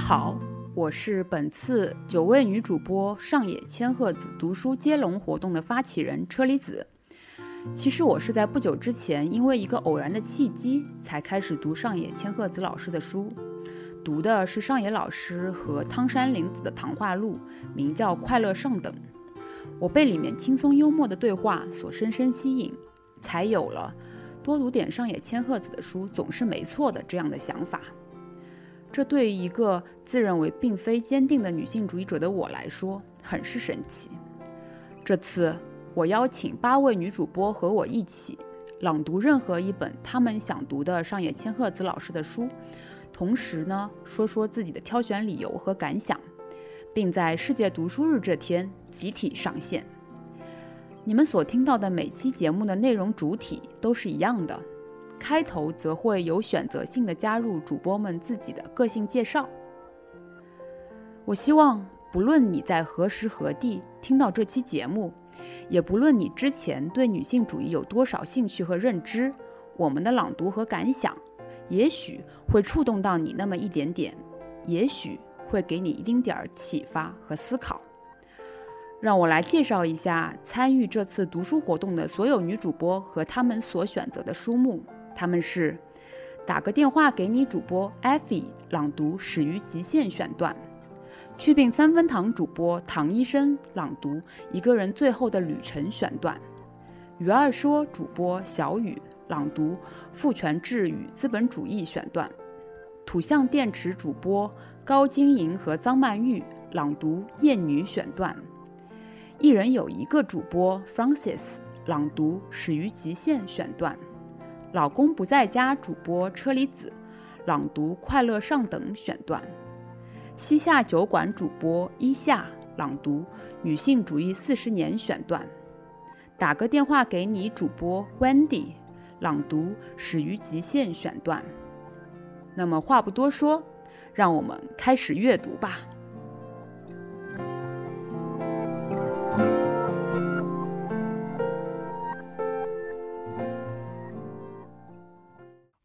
好，我是本次九位女主播上野千鹤子读书接龙活动的发起人车厘子。其实我是在不久之前，因为一个偶然的契机，才开始读上野千鹤子老师的书。读的是上野老师和汤山玲子的谈话录，名叫《快乐上等》。我被里面轻松幽默的对话所深深吸引，才有了多读点上野千鹤子的书总是没错的这样的想法。这对于一个自认为并非坚定的女性主义者的我来说，很是神奇。这次我邀请八位女主播和我一起朗读任何一本她们想读的上野千鹤子老师的书，同时呢说说自己的挑选理由和感想，并在世界读书日这天集体上线。你们所听到的每期节目的内容主体都是一样的。开头则会有选择性的加入主播们自己的个性介绍。我希望，不论你在何时何地听到这期节目，也不论你之前对女性主义有多少兴趣和认知，我们的朗读和感想，也许会触动到你那么一点点，也许会给你一丁点儿启发和思考。让我来介绍一下参与这次读书活动的所有女主播和她们所选择的书目。他们是打个电话给你主播艾菲朗读《始于极限》选段，去病三分堂主播唐医生朗读《一个人最后的旅程》选段，与二说主播小雨朗读《父权制与资本主义》选段，土象电池主播高晶莹和张曼玉朗读《艳女》选段，一人有一个主播 Francis 朗读《始于极限》选段。老公不在家，主播车厘子朗读《快乐上等》选段；西夏酒馆主播一夏朗读《女性主义四十年》选段；打个电话给你，主播 Wendy 朗读《始于极限》选段。那么话不多说，让我们开始阅读吧。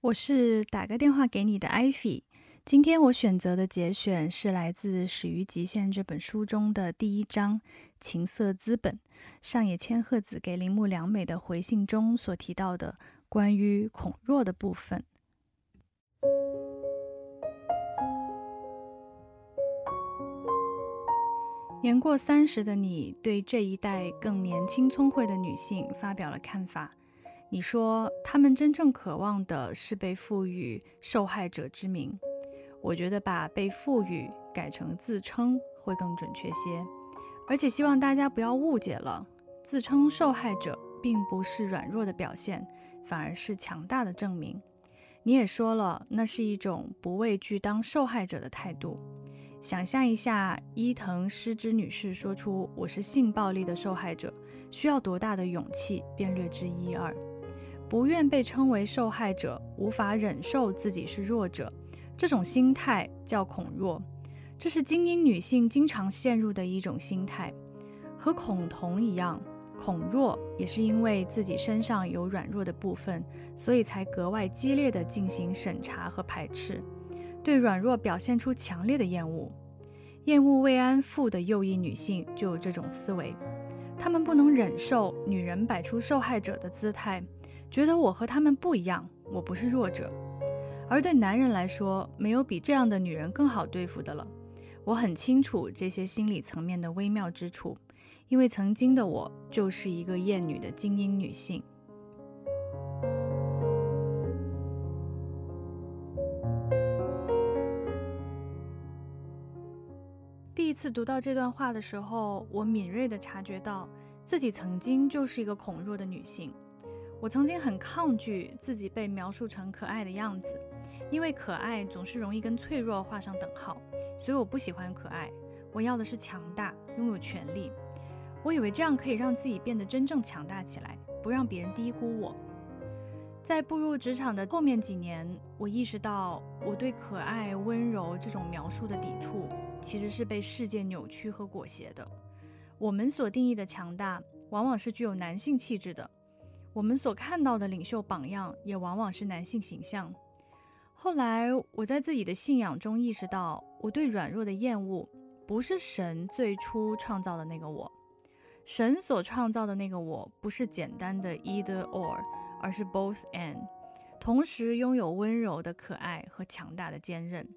我是打个电话给你的艾菲。今天我选择的节选是来自《始于极限》这本书中的第一章《情色资本》，上野千鹤子给铃木良美的回信中所提到的关于恐弱的部分。年过三十的你，对这一代更年轻聪慧的女性发表了看法。你说他们真正渴望的是被赋予受害者之名，我觉得把被赋予改成自称会更准确些，而且希望大家不要误解了，自称受害者并不是软弱的表现，反而是强大的证明。你也说了，那是一种不畏惧当受害者的态度。想象一下，伊藤诗织女士说出“我是性暴力的受害者”，需要多大的勇气？便略知一二。不愿被称为受害者，无法忍受自己是弱者，这种心态叫恐弱。这是精英女性经常陷入的一种心态，和恐同一样，恐弱也是因为自己身上有软弱的部分，所以才格外激烈地进行审查和排斥，对软弱表现出强烈的厌恶。厌恶慰安妇的右翼女性就有这种思维，她们不能忍受女人摆出受害者的姿态。觉得我和他们不一样，我不是弱者，而对男人来说，没有比这样的女人更好对付的了。我很清楚这些心理层面的微妙之处，因为曾经的我就是一个厌女的精英女性。第一次读到这段话的时候，我敏锐地察觉到自己曾经就是一个恐弱的女性。我曾经很抗拒自己被描述成可爱的样子，因为可爱总是容易跟脆弱画上等号，所以我不喜欢可爱。我要的是强大，拥有权利。我以为这样可以让自己变得真正强大起来，不让别人低估我。在步入职场的后面几年，我意识到我对可爱、温柔这种描述的抵触，其实是被世界扭曲和裹挟的。我们所定义的强大，往往是具有男性气质的。我们所看到的领袖榜样也往往是男性形象。后来，我在自己的信仰中意识到，我对软弱的厌恶，不是神最初创造的那个我。神所创造的那个我，不是简单的 either or，而是 both and，同时拥有温柔的可爱和强大的坚韧。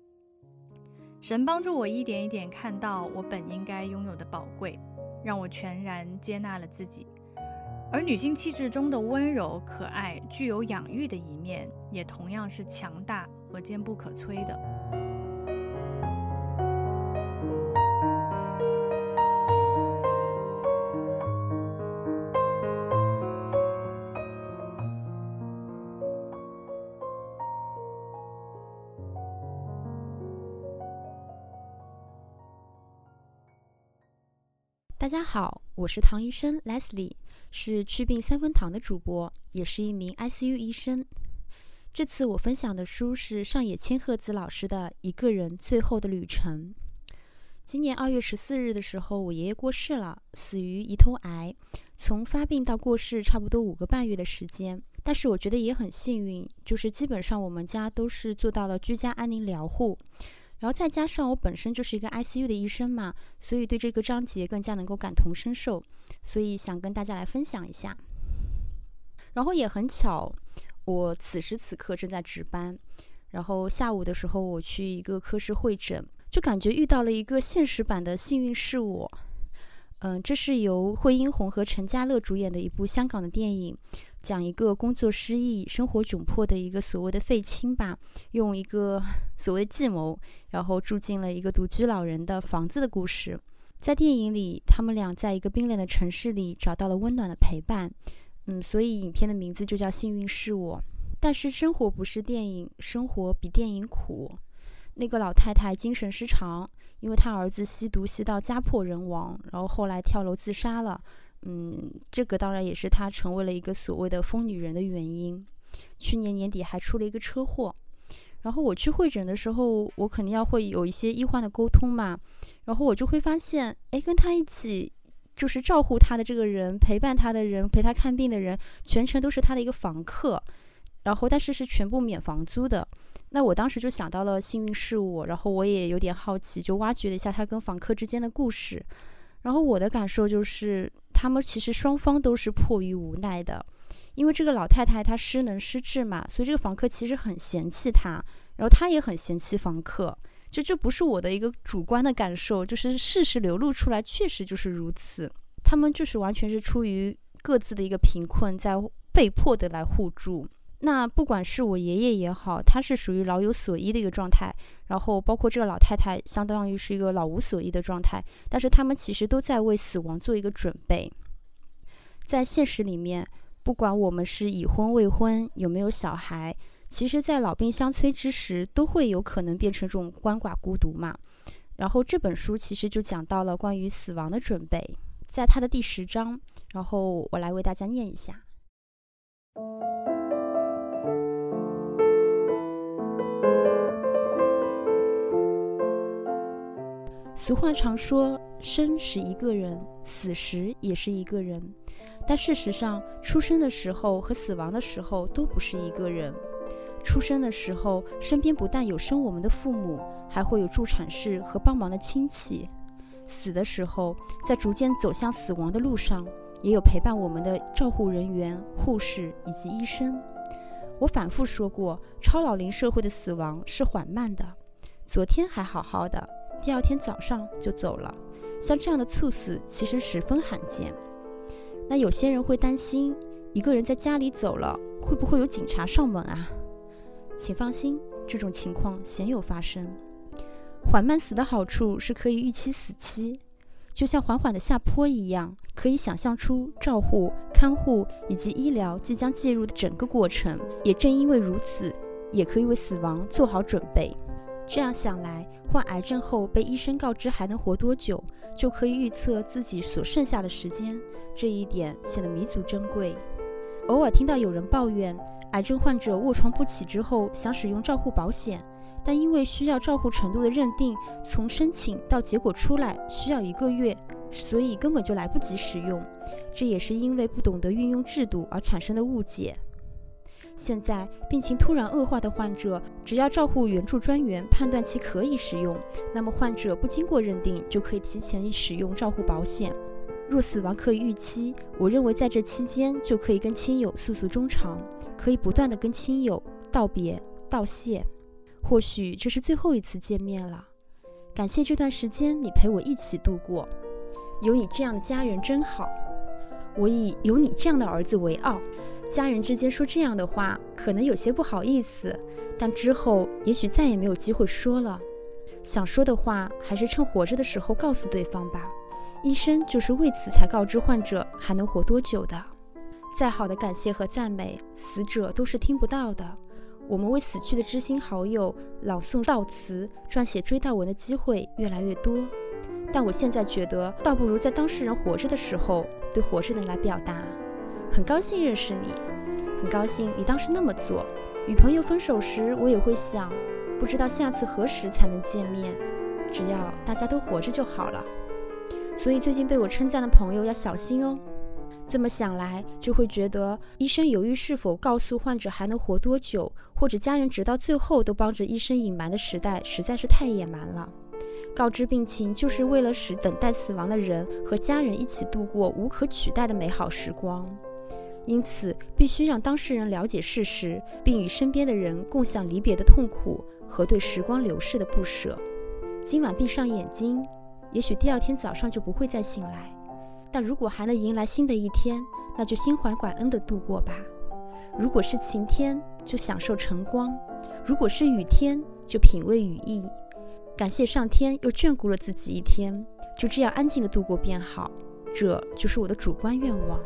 神帮助我一点一点看到我本应该拥有的宝贵，让我全然接纳了自己。而女性气质中的温柔、可爱、具有养育的一面，也同样是强大和坚不可摧的。大家好，我是唐医生 Leslie，是祛病三分堂的主播，也是一名 ICU 医生。这次我分享的书是上野千鹤子老师的《一个人最后的旅程》。今年二月十四日的时候，我爷爷过世了，死于胰头癌。从发病到过世，差不多五个半月的时间。但是我觉得也很幸运，就是基本上我们家都是做到了居家安宁疗护。然后再加上我本身就是一个 ICU 的医生嘛，所以对这个章节更加能够感同身受，所以想跟大家来分享一下。然后也很巧，我此时此刻正在值班，然后下午的时候我去一个科室会诊，就感觉遇到了一个现实版的幸运是我。嗯，这是由惠英红和陈家乐主演的一部香港的电影。讲一个工作失意、生活窘迫的一个所谓的废青吧，用一个所谓计谋，然后住进了一个独居老人的房子的故事。在电影里，他们俩在一个冰冷的城市里找到了温暖的陪伴。嗯，所以影片的名字就叫《幸运是我》。但是生活不是电影，生活比电影苦。那个老太太精神失常，因为她儿子吸毒吸到家破人亡，然后后来跳楼自杀了。嗯，这个当然也是她成为了一个所谓的疯女人的原因。去年年底还出了一个车祸，然后我去会诊的时候，我肯定要会有一些医患的沟通嘛。然后我就会发现，哎，跟他一起就是照顾他的这个人、陪伴他的人、陪他看病的人，全程都是他的一个房客。然后但是是全部免房租的。那我当时就想到了幸运是我，然后我也有点好奇，就挖掘了一下他跟房客之间的故事。然后我的感受就是。他们其实双方都是迫于无奈的，因为这个老太太她失能失智嘛，所以这个房客其实很嫌弃她，然后她也很嫌弃房客。就这不是我的一个主观的感受，就是事实流露出来，确实就是如此。他们就是完全是出于各自的一个贫困，在被迫的来互助。那不管是我爷爷也好，他是属于老有所依的一个状态，然后包括这个老太太，相当于是一个老无所依的状态。但是他们其实都在为死亡做一个准备。在现实里面，不管我们是已婚未婚，有没有小孩，其实，在老病相催之时，都会有可能变成这种鳏寡孤独嘛。然后这本书其实就讲到了关于死亡的准备，在它的第十章，然后我来为大家念一下。俗话常说，生是一个人，死时也是一个人。但事实上，出生的时候和死亡的时候都不是一个人。出生的时候，身边不但有生我们的父母，还会有助产士和帮忙的亲戚；死的时候，在逐渐走向死亡的路上，也有陪伴我们的照护人员、护士以及医生。我反复说过，超老龄社会的死亡是缓慢的，昨天还好好的。第二天早上就走了，像这样的猝死其实十分罕见。那有些人会担心，一个人在家里走了，会不会有警察上门啊？请放心，这种情况鲜有发生。缓慢死的好处是可以预期死期，就像缓缓的下坡一样，可以想象出照护、看护以及医疗即将介入的整个过程。也正因为如此，也可以为死亡做好准备。这样想来，患癌症后被医生告知还能活多久，就可以预测自己所剩下的时间，这一点显得弥足珍贵。偶尔听到有人抱怨，癌症患者卧床不起之后想使用照护保险，但因为需要照护程度的认定，从申请到结果出来需要一个月，所以根本就来不及使用。这也是因为不懂得运用制度而产生的误解。现在病情突然恶化的患者，只要照护援助专员判断其可以使用，那么患者不经过认定就可以提前使用照护保险。若死亡可以预期，我认为在这期间就可以跟亲友诉诉衷肠，可以不断的跟亲友道别道谢。或许这是最后一次见面了，感谢这段时间你陪我一起度过，有你这样的家人真好。我以有你这样的儿子为傲。家人之间说这样的话，可能有些不好意思，但之后也许再也没有机会说了。想说的话，还是趁活着的时候告诉对方吧。医生就是为此才告知患者还能活多久的。再好的感谢和赞美，死者都是听不到的。我们为死去的知心好友朗诵悼词、撰写追悼文的机会越来越多，但我现在觉得，倒不如在当事人活着的时候，对活着的人来表达：很高兴认识你，很高兴你当时那么做。与朋友分手时，我也会想，不知道下次何时才能见面，只要大家都活着就好了。所以最近被我称赞的朋友要小心哦。这么想来，就会觉得医生犹豫是否告诉患者还能活多久，或者家人直到最后都帮着医生隐瞒的时代，实在是太野蛮了。告知病情，就是为了使等待死亡的人和家人一起度过无可取代的美好时光。因此，必须让当事人了解事实，并与身边的人共享离别的痛苦和对时光流逝的不舍。今晚闭上眼睛。也许第二天早上就不会再醒来，但如果还能迎来新的一天，那就心怀感恩的度过吧。如果是晴天，就享受晨光；如果是雨天，就品味雨意。感谢上天又眷顾了自己一天，就这样安静的度过便好。这就是我的主观愿望。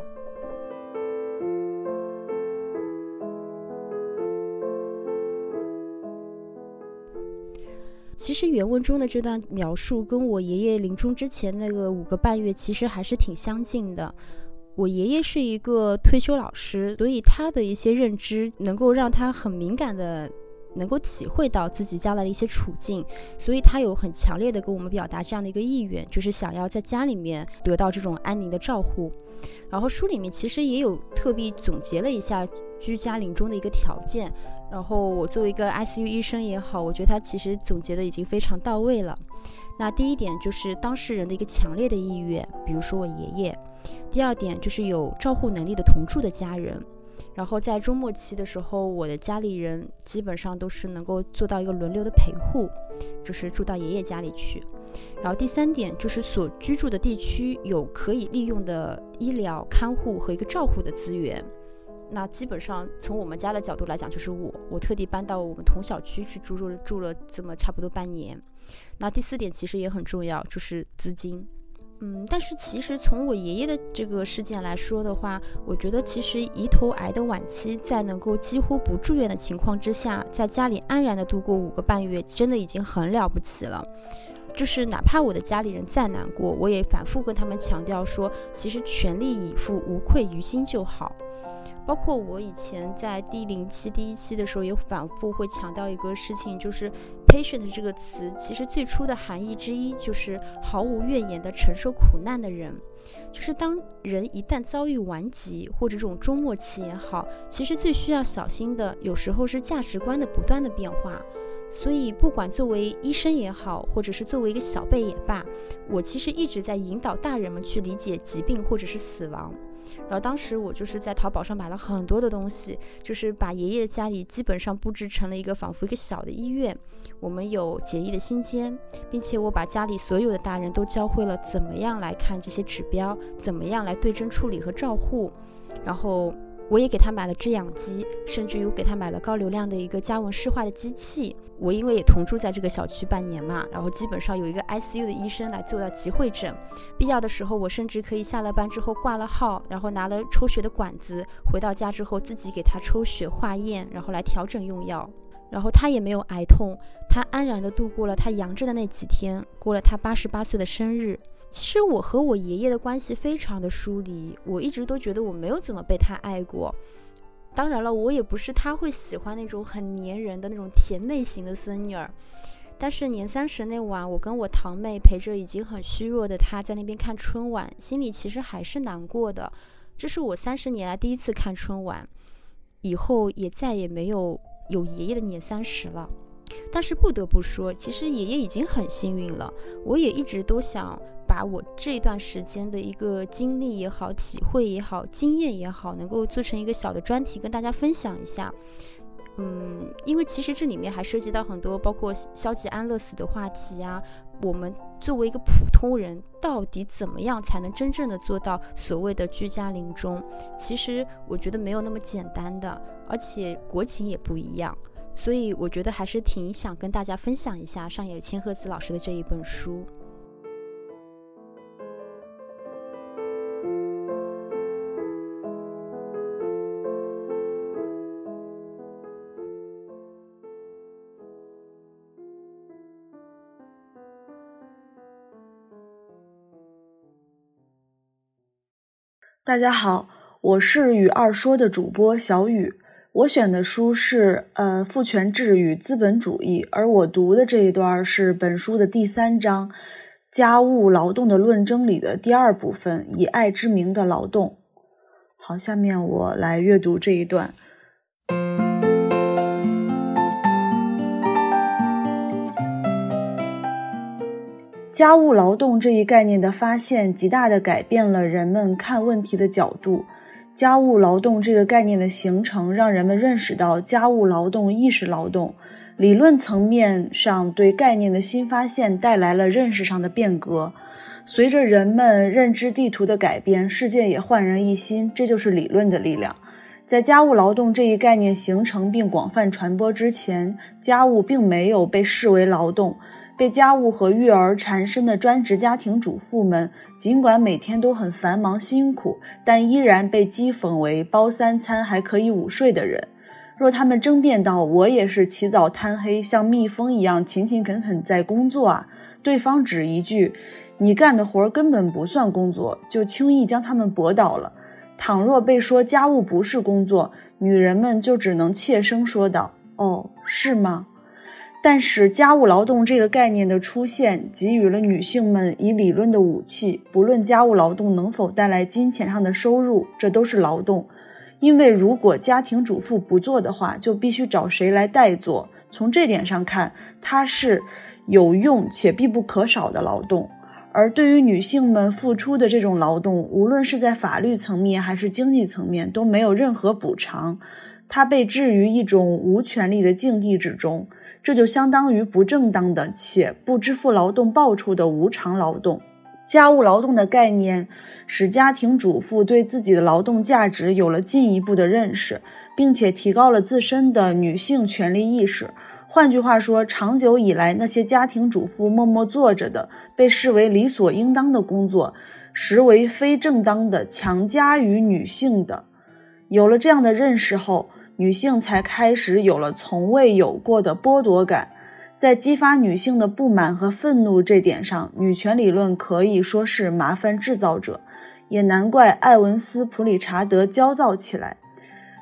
其实原文中的这段描述跟我爷爷临终之前那个五个半月其实还是挺相近的。我爷爷是一个退休老师，所以他的一些认知能够让他很敏感的能够体会到自己将来的一些处境，所以他有很强烈的跟我们表达这样的一个意愿，就是想要在家里面得到这种安宁的照护。然后书里面其实也有特地总结了一下居家临终的一个条件。然后我作为一个 ICU 医生也好，我觉得他其实总结的已经非常到位了。那第一点就是当事人的一个强烈的意愿，比如说我爷爷；第二点就是有照护能力的同住的家人。然后在中末期的时候，我的家里人基本上都是能够做到一个轮流的陪护，就是住到爷爷家里去。然后第三点就是所居住的地区有可以利用的医疗看护和一个照护的资源。那基本上从我们家的角度来讲，就是我，我特地搬到我们同小区去住住了住了这么差不多半年。那第四点其实也很重要，就是资金。嗯，但是其实从我爷爷的这个事件来说的话，我觉得其实胰头癌的晚期，在能够几乎不住院的情况之下，在家里安然的度过五个半月，真的已经很了不起了。就是哪怕我的家里人再难过，我也反复跟他们强调说，其实全力以赴，无愧于心就好。包括我以前在第零期第一期的时候，也反复会强调一个事情，就是 patient 这个词，其实最初的含义之一就是毫无怨言的承受苦难的人。就是当人一旦遭遇顽疾或者这种终末期也好，其实最需要小心的，有时候是价值观的不断的变化。所以，不管作为医生也好，或者是作为一个小辈也罢，我其实一直在引导大人们去理解疾病或者是死亡。然后当时我就是在淘宝上买了很多的东西，就是把爷爷的家里基本上布置成了一个仿佛一个小的医院。我们有简易的心间，并且我把家里所有的大人都教会了怎么样来看这些指标，怎么样来对症处理和照护。然后。我也给他买了制氧机，甚至于给他买了高流量的一个加温湿化的机器。我因为也同住在这个小区半年嘛，然后基本上有一个 ICU 的医生来做到集会诊，必要的时候我甚至可以下了班之后挂了号，然后拿了抽血的管子，回到家之后自己给他抽血化验，然后来调整用药。然后他也没有癌痛，他安然的度过了他阳着的那几天，过了他八十八岁的生日。其实我和我爷爷的关系非常的疏离，我一直都觉得我没有怎么被他爱过。当然了，我也不是他会喜欢那种很粘人的那种甜妹型的孙女儿。但是年三十那晚，我跟我堂妹陪着已经很虚弱的他在那边看春晚，心里其实还是难过的。这是我三十年来第一次看春晚。以后也再也没有有爷爷的年三十了。但是不得不说，其实爷爷已经很幸运了。我也一直都想把我这一段时间的一个经历也好、体会也好、经验也好，能够做成一个小的专题跟大家分享一下。嗯，因为其实这里面还涉及到很多，包括消极安乐死的话题啊。我们作为一个普通人，到底怎么样才能真正的做到所谓的居家临终？其实我觉得没有那么简单的，而且国情也不一样。所以我觉得还是挺想跟大家分享一下上野千鹤子老师的这一本书。大家好，我是与二说的主播小雨。我选的书是呃父权制与资本主义，而我读的这一段是本书的第三章“家务劳动的论争”里的第二部分“以爱之名的劳动”。好，下面我来阅读这一段。家务劳动这一概念的发现，极大地改变了人们看问题的角度。家务劳动这个概念的形成，让人们认识到家务劳动意识劳动。理论层面上对概念的新发现带来了认识上的变革。随着人们认知地图的改变，世界也焕然一新。这就是理论的力量。在家务劳动这一概念形成并广泛传播之前，家务并没有被视为劳动。被家务和育儿缠身的专职家庭主妇们，尽管每天都很繁忙辛苦，但依然被讥讽为包三餐还可以午睡的人。若他们争辩道：“我也是起早贪黑，像蜜蜂一样勤勤恳恳在工作啊！”对方只一句：“你干的活根本不算工作”，就轻易将他们驳倒了。倘若被说家务不是工作，女人们就只能怯声说道：“哦，是吗？”但是，家务劳动这个概念的出现，给予了女性们以理论的武器。不论家务劳动能否带来金钱上的收入，这都是劳动。因为如果家庭主妇不做的话，就必须找谁来代做。从这点上看，它是有用且必不可少的劳动。而对于女性们付出的这种劳动，无论是在法律层面还是经济层面，都没有任何补偿。它被置于一种无权利的境地之中。这就相当于不正当的且不支付劳动报酬的无偿劳动。家务劳动的概念使家庭主妇对自己的劳动价值有了进一步的认识，并且提高了自身的女性权利意识。换句话说，长久以来那些家庭主妇默默做着的、被视为理所应当的工作，实为非正当的、强加于女性的。有了这样的认识后，女性才开始有了从未有过的剥夺感，在激发女性的不满和愤怒这点上，女权理论可以说是麻烦制造者，也难怪艾文斯·普理查德焦躁起来。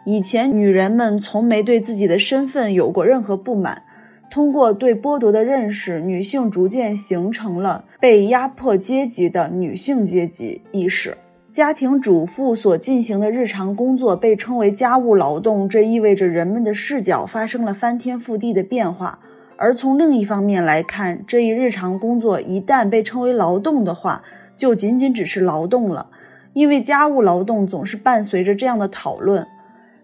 以前，女人们从没对自己的身份有过任何不满，通过对剥夺的认识，女性逐渐形成了被压迫阶级的女性阶级意识。家庭主妇所进行的日常工作被称为家务劳动，这意味着人们的视角发生了翻天覆地的变化。而从另一方面来看，这一日常工作一旦被称为劳动的话，就仅仅只是劳动了，因为家务劳动总是伴随着这样的讨论：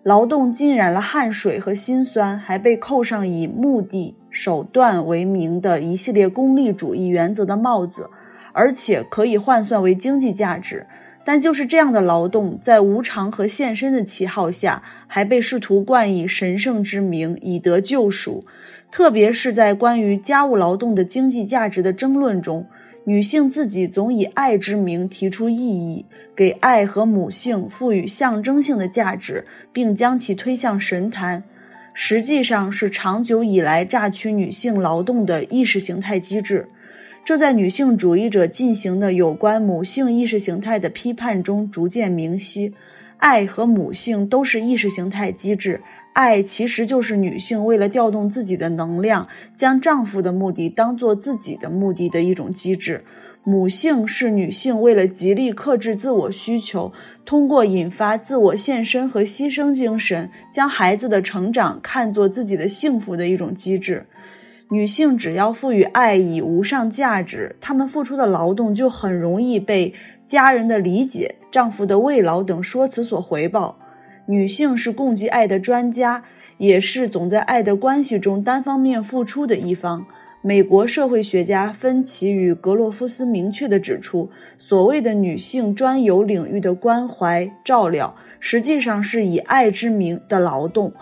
劳动浸染了汗水和辛酸，还被扣上以目的手段为名的一系列功利主义原则的帽子，而且可以换算为经济价值。但就是这样的劳动，在无偿和献身的旗号下，还被试图冠以神圣之名，以得救赎。特别是在关于家务劳动的经济价值的争论中，女性自己总以爱之名提出异议，给爱和母性赋予象征性的价值，并将其推向神坛，实际上是长久以来榨取女性劳动的意识形态机制。这在女性主义者进行的有关母性意识形态的批判中逐渐明晰。爱和母性都是意识形态机制，爱其实就是女性为了调动自己的能量，将丈夫的目的当做自己的目的的一种机制。母性是女性为了极力克制自我需求，通过引发自我献身和牺牲精神，将孩子的成长看作自己的幸福的一种机制。女性只要赋予爱以无上价值，她们付出的劳动就很容易被家人的理解、丈夫的慰劳等说辞所回报。女性是供给爱的专家，也是总在爱的关系中单方面付出的一方。美国社会学家芬奇与格洛夫斯明确地指出，所谓的女性专有领域的关怀照料，实际上是以爱之名的劳动。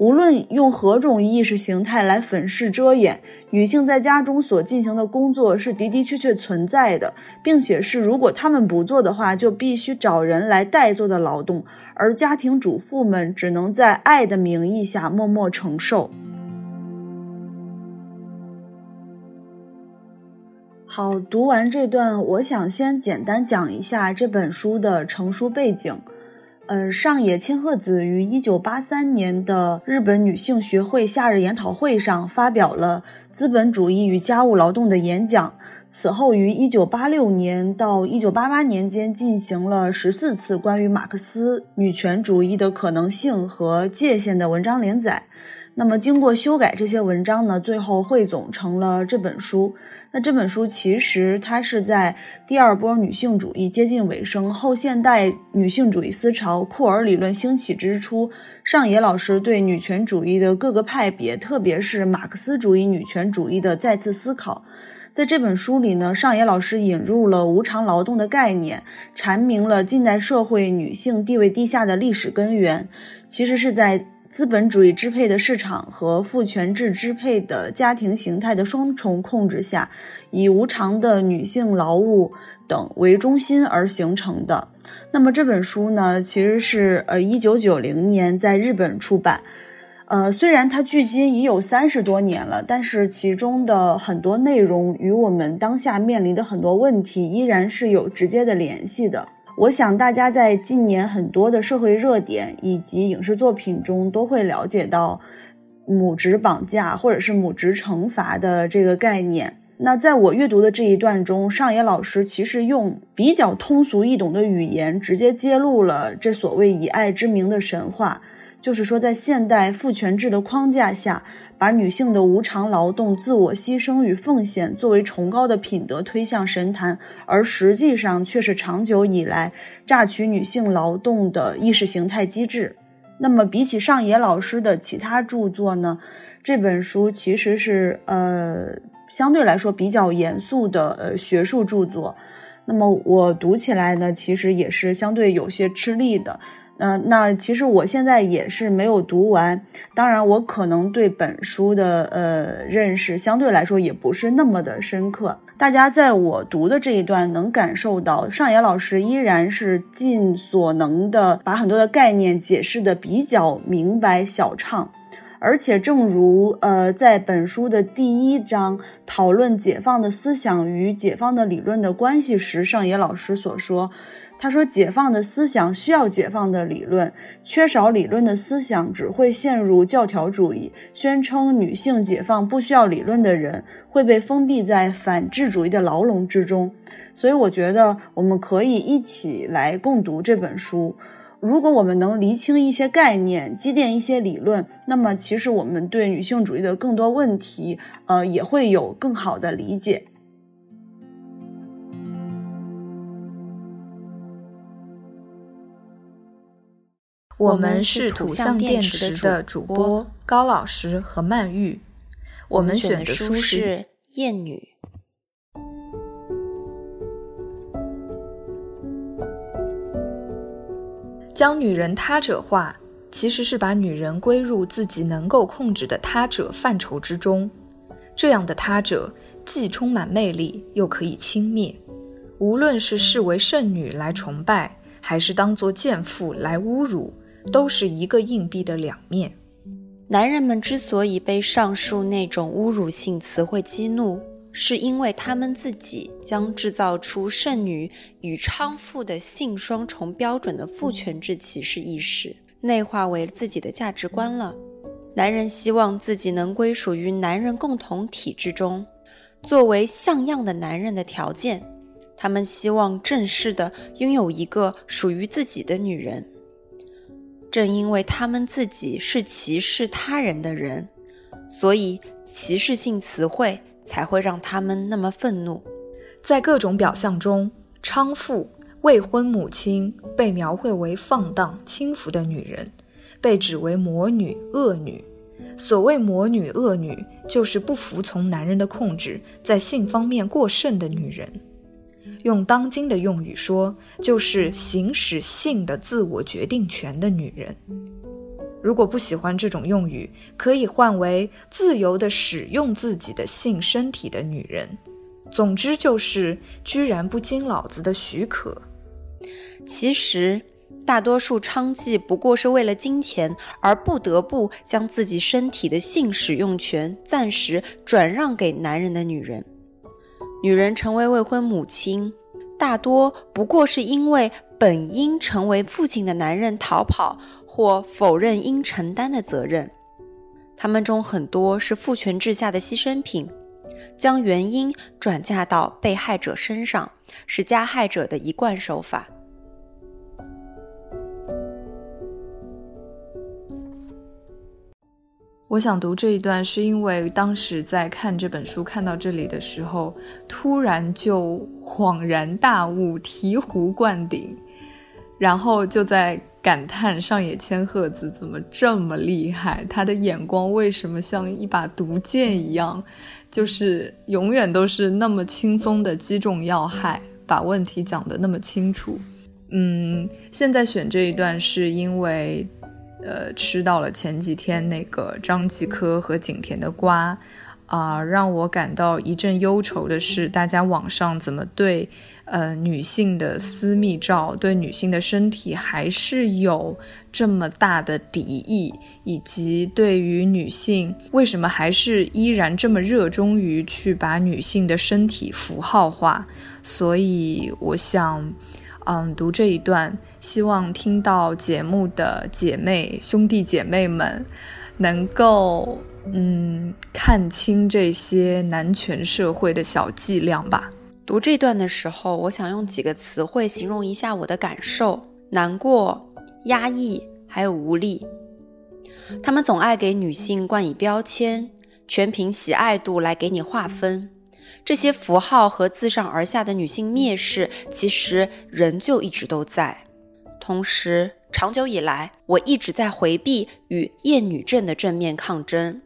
无论用何种意识形态来粉饰遮掩，女性在家中所进行的工作是的的确确存在的，并且是如果她们不做的话，就必须找人来代做的劳动，而家庭主妇们只能在爱的名义下默默承受。好，读完这段，我想先简单讲一下这本书的成书背景。呃，上野千鹤子于一九八三年的日本女性学会夏日研讨会上发表了《资本主义与家务劳动》的演讲。此后，于一九八六年到一九八八年间进行了十四次关于马克思女权主义的可能性和界限的文章连载。那么，经过修改，这些文章呢，最后汇总成了这本书。那这本书其实它是在第二波女性主义接近尾声、后现代女性主义思潮、库尔理论兴起之初，上野老师对女权主义的各个派别，特别是马克思主义女权主义的再次思考。在这本书里呢，上野老师引入了无偿劳动的概念，阐明了近代社会女性地位低下的历史根源，其实是在。资本主义支配的市场和父权制支配的家庭形态的双重控制下，以无偿的女性劳务等为中心而形成的。那么这本书呢，其实是呃一九九零年在日本出版。呃，虽然它距今已有三十多年了，但是其中的很多内容与我们当下面临的很多问题依然是有直接的联系的。我想大家在近年很多的社会热点以及影视作品中都会了解到母职绑架或者是母职惩罚的这个概念。那在我阅读的这一段中，上野老师其实用比较通俗易懂的语言，直接揭露了这所谓以爱之名的神话。就是说，在现代父权制的框架下，把女性的无偿劳动、自我牺牲与奉献作为崇高的品德推向神坛，而实际上却是长久以来榨取女性劳动的意识形态机制。那么，比起上野老师的其他著作呢？这本书其实是呃相对来说比较严肃的呃学术著作。那么我读起来呢，其实也是相对有些吃力的。嗯，那其实我现在也是没有读完，当然我可能对本书的呃认识相对来说也不是那么的深刻。大家在我读的这一段能感受到，上野老师依然是尽所能的把很多的概念解释的比较明白小畅，而且正如呃在本书的第一章讨论解放的思想与解放的理论的关系时，上野老师所说。他说：“解放的思想需要解放的理论，缺少理论的思想只会陷入教条主义。宣称女性解放不需要理论的人，会被封闭在反智主义的牢笼之中。所以，我觉得我们可以一起来共读这本书。如果我们能厘清一些概念，积淀一些理论，那么其实我们对女性主义的更多问题，呃，也会有更好的理解。”我们是土象电池的主播高老师和曼玉，我们选的书是《艳女》。将女人他者化，其实是把女人归入自己能够控制的他者范畴之中。这样的他者，既充满魅力，又可以轻蔑。无论是视为圣女来崇拜，还是当作贱妇来侮辱。都是一个硬币的两面。男人们之所以被上述那种侮辱性词汇激怒，是因为他们自己将制造出圣女与娼妇的性双重标准的父权制歧视意识内化为自己的价值观了。男人希望自己能归属于男人共同体之中，作为像样的男人的条件，他们希望正式的拥有一个属于自己的女人。正因为他们自己是歧视他人的人，所以歧视性词汇才会让他们那么愤怒。在各种表象中，娼妇、未婚母亲被描绘为放荡轻浮的女人，被指为魔女、恶女。所谓魔女、恶女，就是不服从男人的控制，在性方面过剩的女人。用当今的用语说，就是行使性的自我决定权的女人。如果不喜欢这种用语，可以换为自由地使用自己的性身体的女人。总之，就是居然不经老子的许可。其实，大多数娼妓不过是为了金钱而不得不将自己身体的性使用权暂时转让给男人的女人。女人成为未婚母亲，大多不过是因为本应成为父亲的男人逃跑或否认应承担的责任。他们中很多是父权制下的牺牲品，将原因转嫁到被害者身上，是加害者的一贯手法。我想读这一段，是因为当时在看这本书看到这里的时候，突然就恍然大悟、醍醐灌顶，然后就在感叹上野千鹤子怎么这么厉害，他的眼光为什么像一把毒箭一样，就是永远都是那么轻松的击中要害，把问题讲得那么清楚。嗯，现在选这一段是因为。呃，吃到了前几天那个张继科和景甜的瓜，啊，让我感到一阵忧愁的是，大家网上怎么对呃女性的私密照、对女性的身体还是有这么大的敌意，以及对于女性为什么还是依然这么热衷于去把女性的身体符号化？所以我想。嗯，读这一段，希望听到节目的姐妹兄弟姐妹们，能够嗯看清这些男权社会的小伎俩吧。读这段的时候，我想用几个词汇形容一下我的感受：难过、压抑，还有无力。他们总爱给女性冠以标签，全凭喜爱度来给你划分。这些符号和自上而下的女性蔑视，其实仍旧一直都在。同时，长久以来，我一直在回避与厌女症的正面抗争，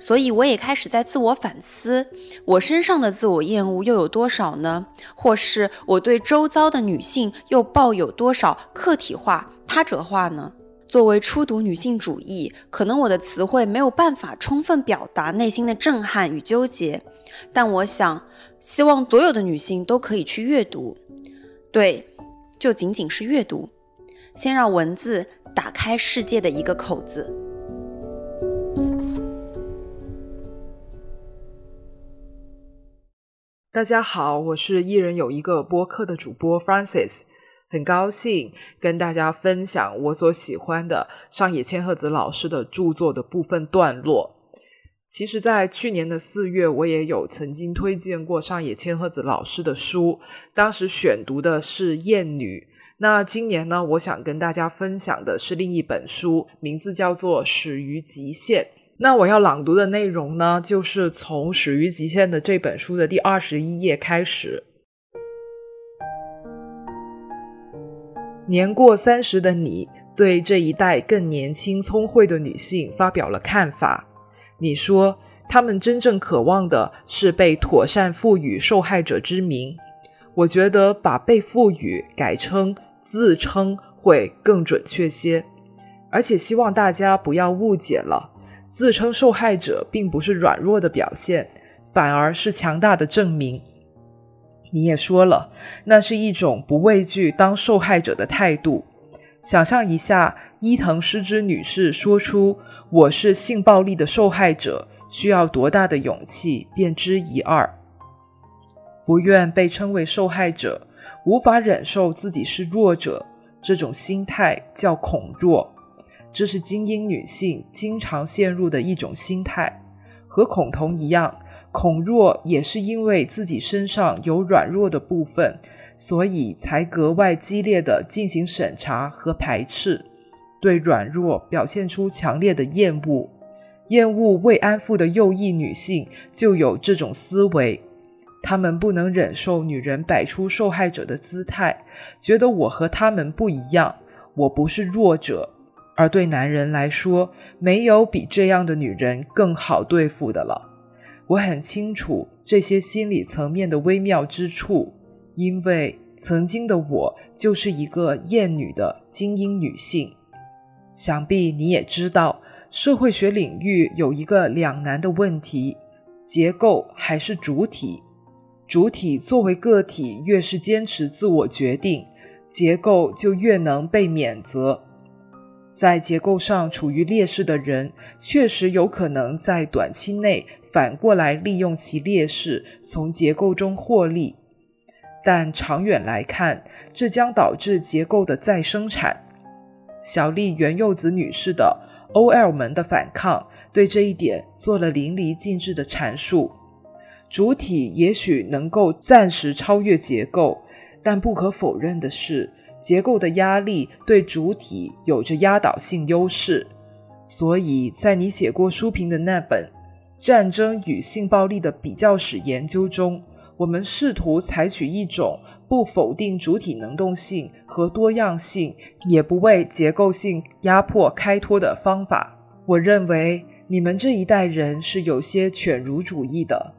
所以我也开始在自我反思：我身上的自我厌恶又有多少呢？或是我对周遭的女性又抱有多少客体化、他者化呢？作为初读女性主义，可能我的词汇没有办法充分表达内心的震撼与纠结。但我想，希望所有的女性都可以去阅读，对，就仅仅是阅读，先让文字打开世界的一个口子。大家好，我是一人有一个播客的主播 f r a n c i s 很高兴跟大家分享我所喜欢的上野千鹤子老师的著作的部分段落。其实，在去年的四月，我也有曾经推荐过上野千鹤子老师的书，当时选读的是《艳女》。那今年呢，我想跟大家分享的是另一本书，名字叫做《始于极限》。那我要朗读的内容呢，就是从《始于极限》的这本书的第二十一页开始。年过三十的你，对这一代更年轻、聪慧的女性发表了看法。你说，他们真正渴望的是被妥善赋予受害者之名。我觉得把被赋予改称自称会更准确些，而且希望大家不要误解了，自称受害者并不是软弱的表现，反而是强大的证明。你也说了，那是一种不畏惧当受害者的态度。想象一下，伊藤诗织女士说出“我是性暴力的受害者”，需要多大的勇气，便知一二。不愿被称为受害者，无法忍受自己是弱者，这种心态叫恐弱。这是精英女性经常陷入的一种心态，和恐同一样，恐弱也是因为自己身上有软弱的部分，所以才格外激烈地进行审查和排斥，对软弱表现出强烈的厌恶。厌恶慰安妇的右翼女性就有这种思维，她们不能忍受女人摆出受害者的姿态，觉得我和她们不一样，我不是弱者。而对男人来说，没有比这样的女人更好对付的了。我很清楚这些心理层面的微妙之处，因为曾经的我就是一个厌女的精英女性。想必你也知道，社会学领域有一个两难的问题：结构还是主体？主体作为个体越是坚持自我决定，结构就越能被免责。在结构上处于劣势的人，确实有可能在短期内反过来利用其劣势，从结构中获利。但长远来看，这将导致结构的再生产。小丽原柚子女士的 O.L 们的反抗，对这一点做了淋漓尽致的阐述。主体也许能够暂时超越结构，但不可否认的是。结构的压力对主体有着压倒性优势，所以在你写过书评的那本《战争与性暴力的比较史研究》中，我们试图采取一种不否定主体能动性和多样性，也不为结构性压迫开脱的方法。我认为你们这一代人是有些犬儒主义的，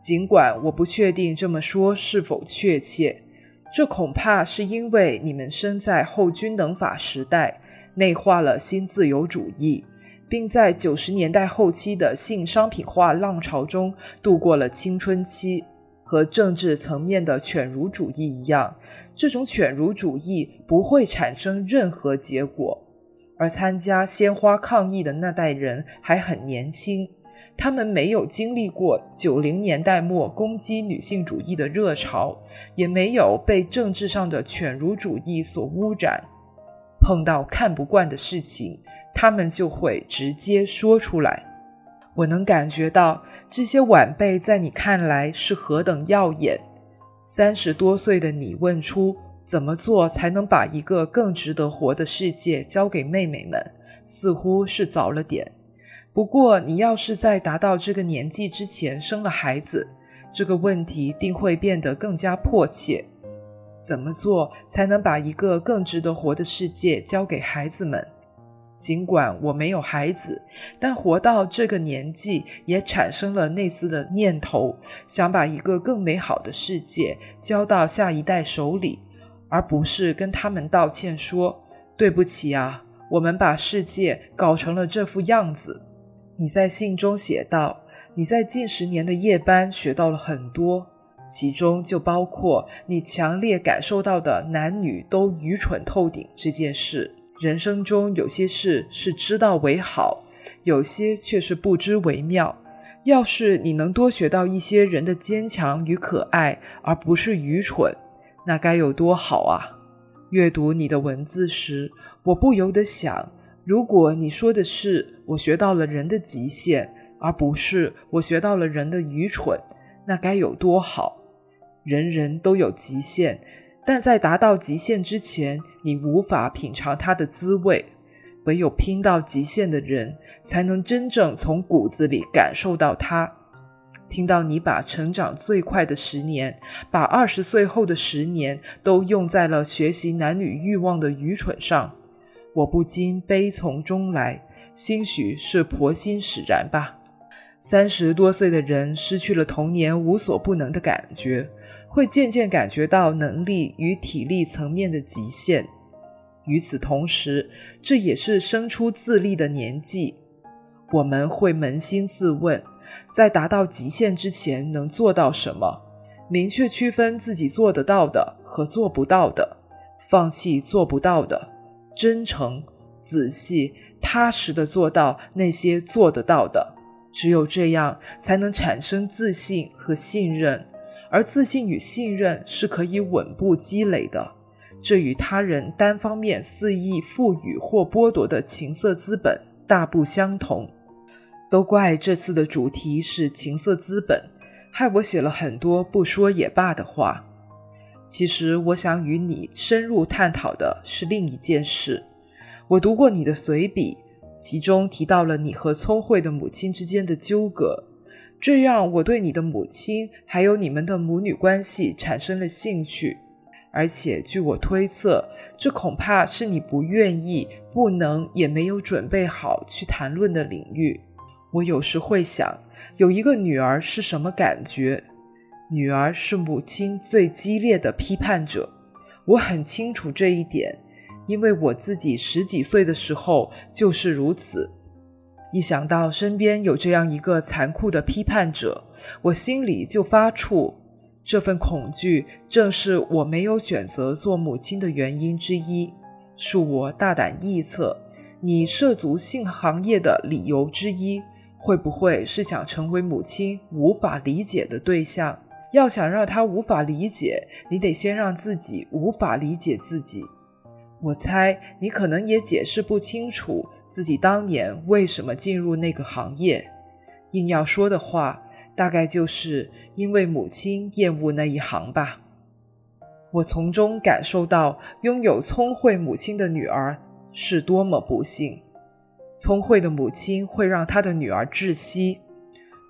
尽管我不确定这么说是否确切。这恐怕是因为你们生在后均等法时代，内化了新自由主义，并在九十年代后期的性商品化浪潮中度过了青春期。和政治层面的犬儒主义一样，这种犬儒主义不会产生任何结果。而参加鲜花抗议的那代人还很年轻。他们没有经历过九零年代末攻击女性主义的热潮，也没有被政治上的犬儒主义所污染。碰到看不惯的事情，他们就会直接说出来。我能感觉到这些晚辈在你看来是何等耀眼。三十多岁的你问出怎么做才能把一个更值得活的世界交给妹妹们，似乎是早了点。不过，你要是在达到这个年纪之前生了孩子，这个问题定会变得更加迫切。怎么做才能把一个更值得活的世界交给孩子们？尽管我没有孩子，但活到这个年纪也产生了类似的念头，想把一个更美好的世界交到下一代手里，而不是跟他们道歉说：“对不起啊，我们把世界搞成了这副样子。”你在信中写道：“你在近十年的夜班学到了很多，其中就包括你强烈感受到的男女都愚蠢透顶这件事。人生中有些事是知道为好，有些却是不知为妙。要是你能多学到一些人的坚强与可爱，而不是愚蠢，那该有多好啊！阅读你的文字时，我不由得想。”如果你说的是我学到了人的极限，而不是我学到了人的愚蠢，那该有多好！人人都有极限，但在达到极限之前，你无法品尝它的滋味。唯有拼到极限的人，才能真正从骨子里感受到它。听到你把成长最快的十年，把二十岁后的十年，都用在了学习男女欲望的愚蠢上。我不禁悲从中来，兴许是婆心使然吧。三十多岁的人失去了童年无所不能的感觉，会渐渐感觉到能力与体力层面的极限。与此同时，这也是生出自立的年纪。我们会扪心自问，在达到极限之前能做到什么？明确区分自己做得到的和做不到的，放弃做不到的。真诚、仔细、踏实的做到那些做得到的，只有这样才能产生自信和信任，而自信与信任是可以稳步积累的。这与他人单方面肆意赋予或剥夺的情色资本大不相同。都怪这次的主题是情色资本，害我写了很多不说也罢的话。其实我想与你深入探讨的是另一件事。我读过你的随笔，其中提到了你和聪慧的母亲之间的纠葛，这让我对你的母亲还有你们的母女关系产生了兴趣。而且据我推测，这恐怕是你不愿意、不能、也没有准备好去谈论的领域。我有时会想，有一个女儿是什么感觉？女儿是母亲最激烈的批判者，我很清楚这一点，因为我自己十几岁的时候就是如此。一想到身边有这样一个残酷的批判者，我心里就发怵。这份恐惧正是我没有选择做母亲的原因之一。恕我大胆臆测，你涉足性行业的理由之一，会不会是想成为母亲无法理解的对象？要想让他无法理解，你得先让自己无法理解自己。我猜你可能也解释不清楚自己当年为什么进入那个行业。硬要说的话，大概就是因为母亲厌恶那一行吧。我从中感受到，拥有聪慧母亲的女儿是多么不幸。聪慧的母亲会让她的女儿窒息。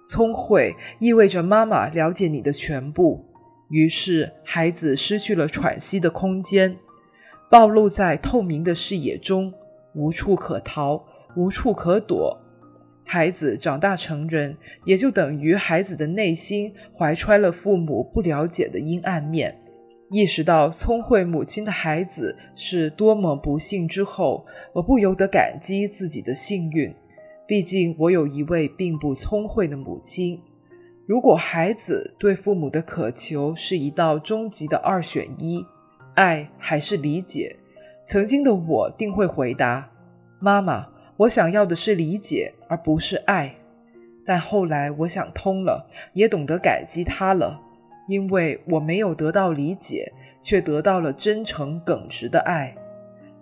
聪慧意味着妈妈了解你的全部，于是孩子失去了喘息的空间，暴露在透明的视野中，无处可逃，无处可躲。孩子长大成人，也就等于孩子的内心怀揣了父母不了解的阴暗面。意识到聪慧母亲的孩子是多么不幸之后，我不由得感激自己的幸运。毕竟，我有一位并不聪慧的母亲。如果孩子对父母的渴求是一道终极的二选一，爱还是理解，曾经的我定会回答：“妈妈，我想要的是理解，而不是爱。”但后来我想通了，也懂得感激他了，因为我没有得到理解，却得到了真诚耿直的爱，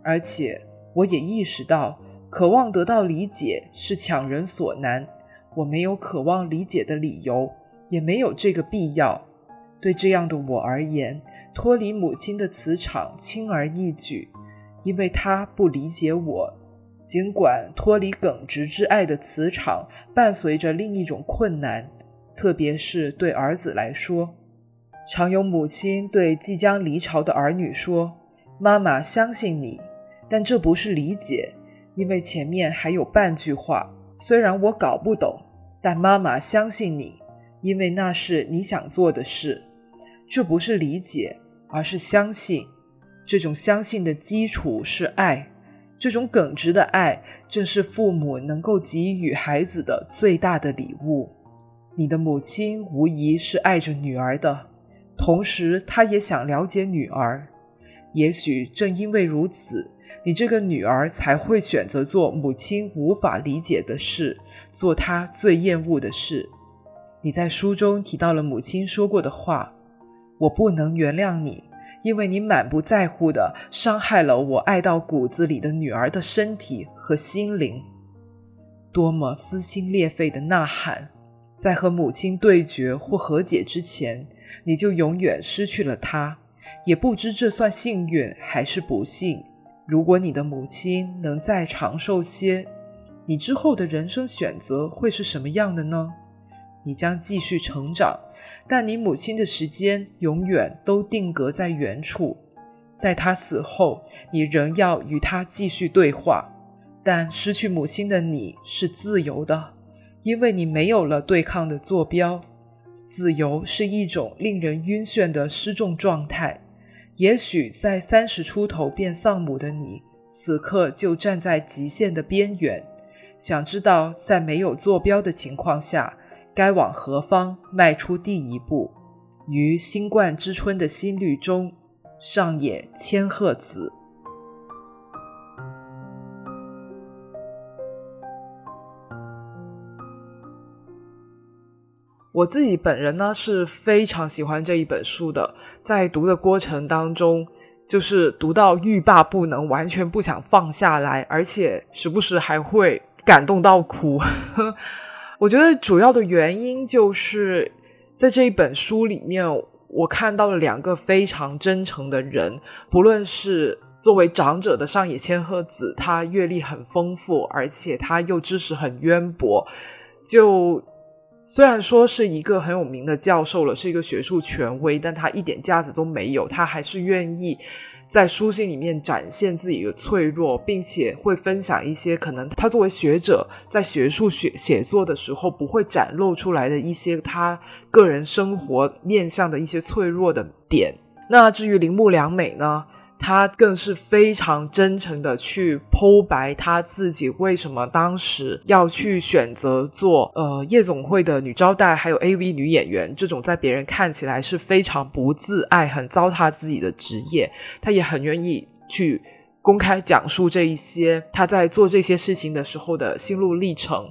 而且我也意识到。渴望得到理解是强人所难，我没有渴望理解的理由，也没有这个必要。对这样的我而言，脱离母亲的磁场轻而易举，因为他不理解我。尽管脱离耿直之爱的磁场伴随着另一种困难，特别是对儿子来说，常有母亲对即将离巢的儿女说：“妈妈相信你。”但这不是理解。因为前面还有半句话，虽然我搞不懂，但妈妈相信你，因为那是你想做的事。这不是理解，而是相信。这种相信的基础是爱，这种耿直的爱正是父母能够给予孩子的最大的礼物。你的母亲无疑是爱着女儿的，同时她也想了解女儿。也许正因为如此。你这个女儿才会选择做母亲无法理解的事，做她最厌恶的事。你在书中提到了母亲说过的话：“我不能原谅你，因为你满不在乎的伤害了我爱到骨子里的女儿的身体和心灵。”多么撕心裂肺的呐喊！在和母亲对决或和解之前，你就永远失去了她，也不知这算幸运还是不幸。如果你的母亲能再长寿些，你之后的人生选择会是什么样的呢？你将继续成长，但你母亲的时间永远都定格在原处。在她死后，你仍要与她继续对话。但失去母亲的你是自由的，因为你没有了对抗的坐标。自由是一种令人晕眩的失重状态。也许在三十出头便丧母的你，此刻就站在极限的边缘，想知道在没有坐标的情况下，该往何方迈出第一步。于新冠之春的新绿中，上野千鹤子。我自己本人呢是非常喜欢这一本书的，在读的过程当中，就是读到欲罢不能，完全不想放下来，而且时不时还会感动到哭。我觉得主要的原因就是在这一本书里面，我看到了两个非常真诚的人，不论是作为长者的上野千鹤子，他阅历很丰富，而且他又知识很渊博，就。虽然说是一个很有名的教授了，是一个学术权威，但他一点架子都没有。他还是愿意在书信里面展现自己的脆弱，并且会分享一些可能他作为学者在学术写写作的时候不会展露出来的一些他个人生活面向的一些脆弱的点。那至于铃木良美呢？他更是非常真诚的去剖白他自己为什么当时要去选择做呃夜总会的女招待，还有 AV 女演员这种在别人看起来是非常不自爱、很糟蹋自己的职业。他也很愿意去公开讲述这一些他在做这些事情的时候的心路历程。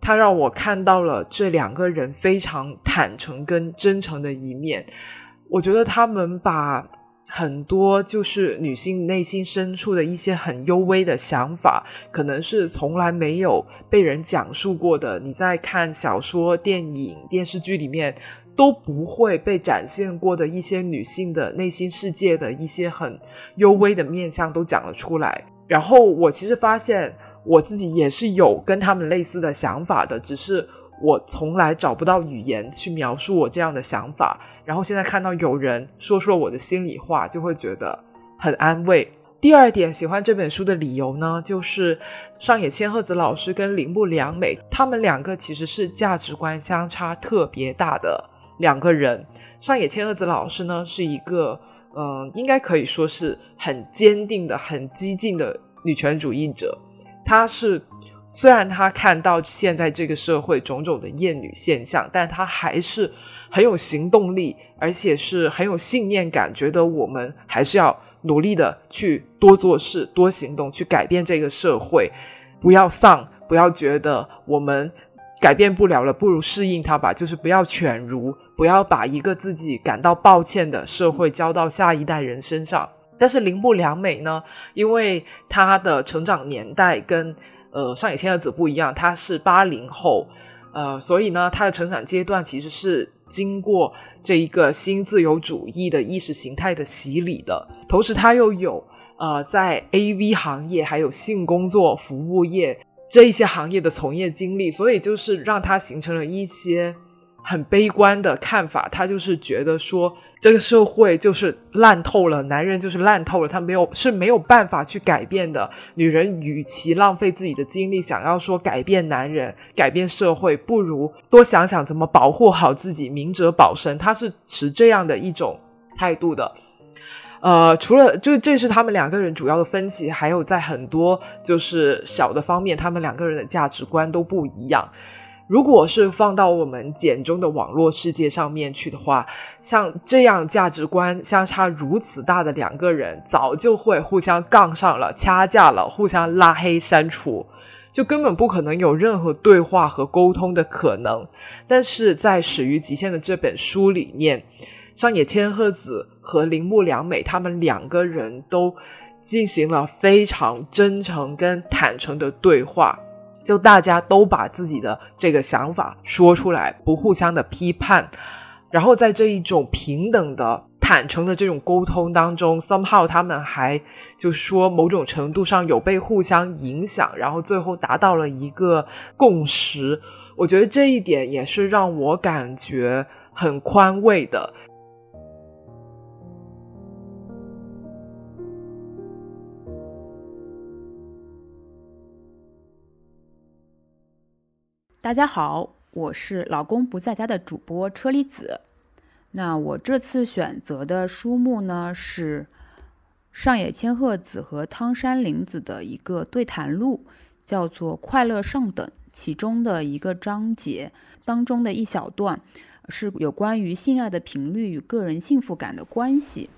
他让我看到了这两个人非常坦诚跟真诚的一面。我觉得他们把。很多就是女性内心深处的一些很幽微的想法，可能是从来没有被人讲述过的。你在看小说、电影、电视剧里面都不会被展现过的一些女性的内心世界的一些很幽微的面相都讲了出来。然后我其实发现我自己也是有跟他们类似的想法的，只是。我从来找不到语言去描述我这样的想法，然后现在看到有人说出了我的心里话，就会觉得很安慰。第二点，喜欢这本书的理由呢，就是上野千鹤子老师跟铃木良美，他们两个其实是价值观相差特别大的两个人。上野千鹤子老师呢，是一个，嗯，应该可以说是很坚定的、很激进的女权主义者，她是。虽然他看到现在这个社会种种的厌女现象，但他还是很有行动力，而且是很有信念感，觉得我们还是要努力的去多做事、多行动，去改变这个社会。不要丧，不要觉得我们改变不了了，不如适应它吧。就是不要犬儒，不要把一个自己感到抱歉的社会交到下一代人身上。但是铃木良美呢，因为她的成长年代跟。呃，上野千鹤子不一样，他是八零后，呃，所以呢，他的成长阶段其实是经过这一个新自由主义的意识形态的洗礼的。同时，他又有呃，在 A V 行业还有性工作服务业这一些行业的从业经历，所以就是让他形成了一些。很悲观的看法，他就是觉得说这个社会就是烂透了，男人就是烂透了，他没有是没有办法去改变的。女人与其浪费自己的精力想要说改变男人、改变社会，不如多想想怎么保护好自己，明哲保身。他是持这样的一种态度的。呃，除了就这是他们两个人主要的分歧，还有在很多就是小的方面，他们两个人的价值观都不一样。如果是放到我们简中的网络世界上面去的话，像这样价值观相差如此大的两个人，早就会互相杠上了、掐架了，互相拉黑删除，就根本不可能有任何对话和沟通的可能。但是在《始于极限》的这本书里面，上野千鹤子和铃木良美他们两个人都进行了非常真诚跟坦诚的对话。就大家都把自己的这个想法说出来，不互相的批判，然后在这一种平等的、坦诚的这种沟通当中，somehow 他们还就说某种程度上有被互相影响，然后最后达到了一个共识。我觉得这一点也是让我感觉很宽慰的。大家好，我是老公不在家的主播车厘子。那我这次选择的书目呢是上野千鹤子和汤山玲子的一个对谈录，叫做《快乐上等》。其中的一个章节当中的一小段是有关于性爱的频率与个人幸福感的关系。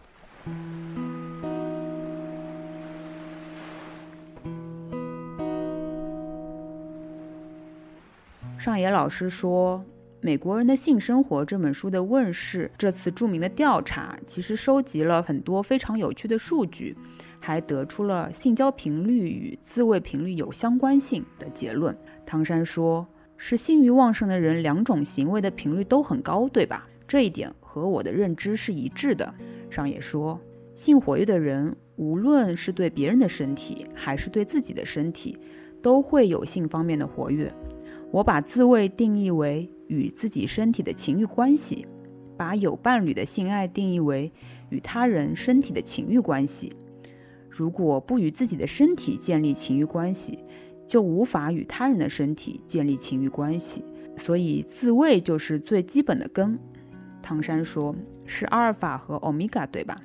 上野老师说，《美国人的性生活》这本书的问世，这次著名的调查其实收集了很多非常有趣的数据，还得出了性交频率与自慰频率有相关性的结论。汤山说，是性欲旺盛的人，两种行为的频率都很高，对吧？这一点和我的认知是一致的。上野说，性活跃的人，无论是对别人的身体，还是对自己的身体，都会有性方面的活跃。我把自慰定义为与自己身体的情欲关系，把有伴侣的性爱定义为与他人身体的情欲关系。如果不与自己的身体建立情欲关系，就无法与他人的身体建立情欲关系。所以自慰就是最基本的根。唐山说：“是阿尔法和欧米伽，对吧？”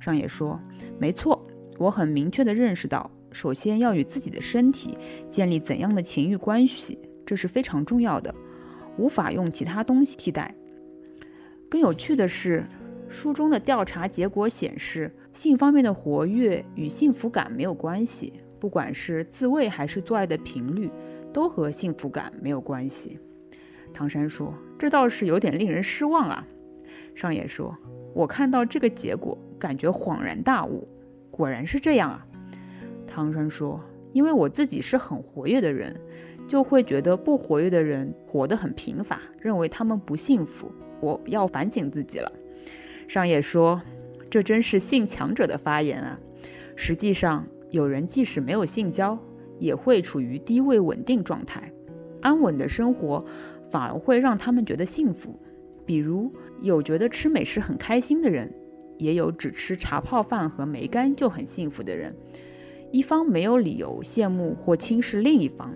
上野说：“没错，我很明确地认识到，首先要与自己的身体建立怎样的情欲关系。”这是非常重要的，无法用其他东西替代。更有趣的是，书中的调查结果显示，性方面的活跃与幸福感没有关系，不管是自慰还是做爱的频率，都和幸福感没有关系。唐山说：“这倒是有点令人失望啊。”上野说：“我看到这个结果，感觉恍然大悟，果然是这样啊。”唐山说：“因为我自己是很活跃的人。”就会觉得不活跃的人活得很贫乏，认为他们不幸福。我要反省自己了。上野说：“这真是性强者的发言啊！实际上，有人即使没有性交，也会处于低位稳定状态，安稳的生活反而会让他们觉得幸福。比如，有觉得吃美食很开心的人，也有只吃茶泡饭和梅干就很幸福的人。一方没有理由羡慕或轻视另一方。”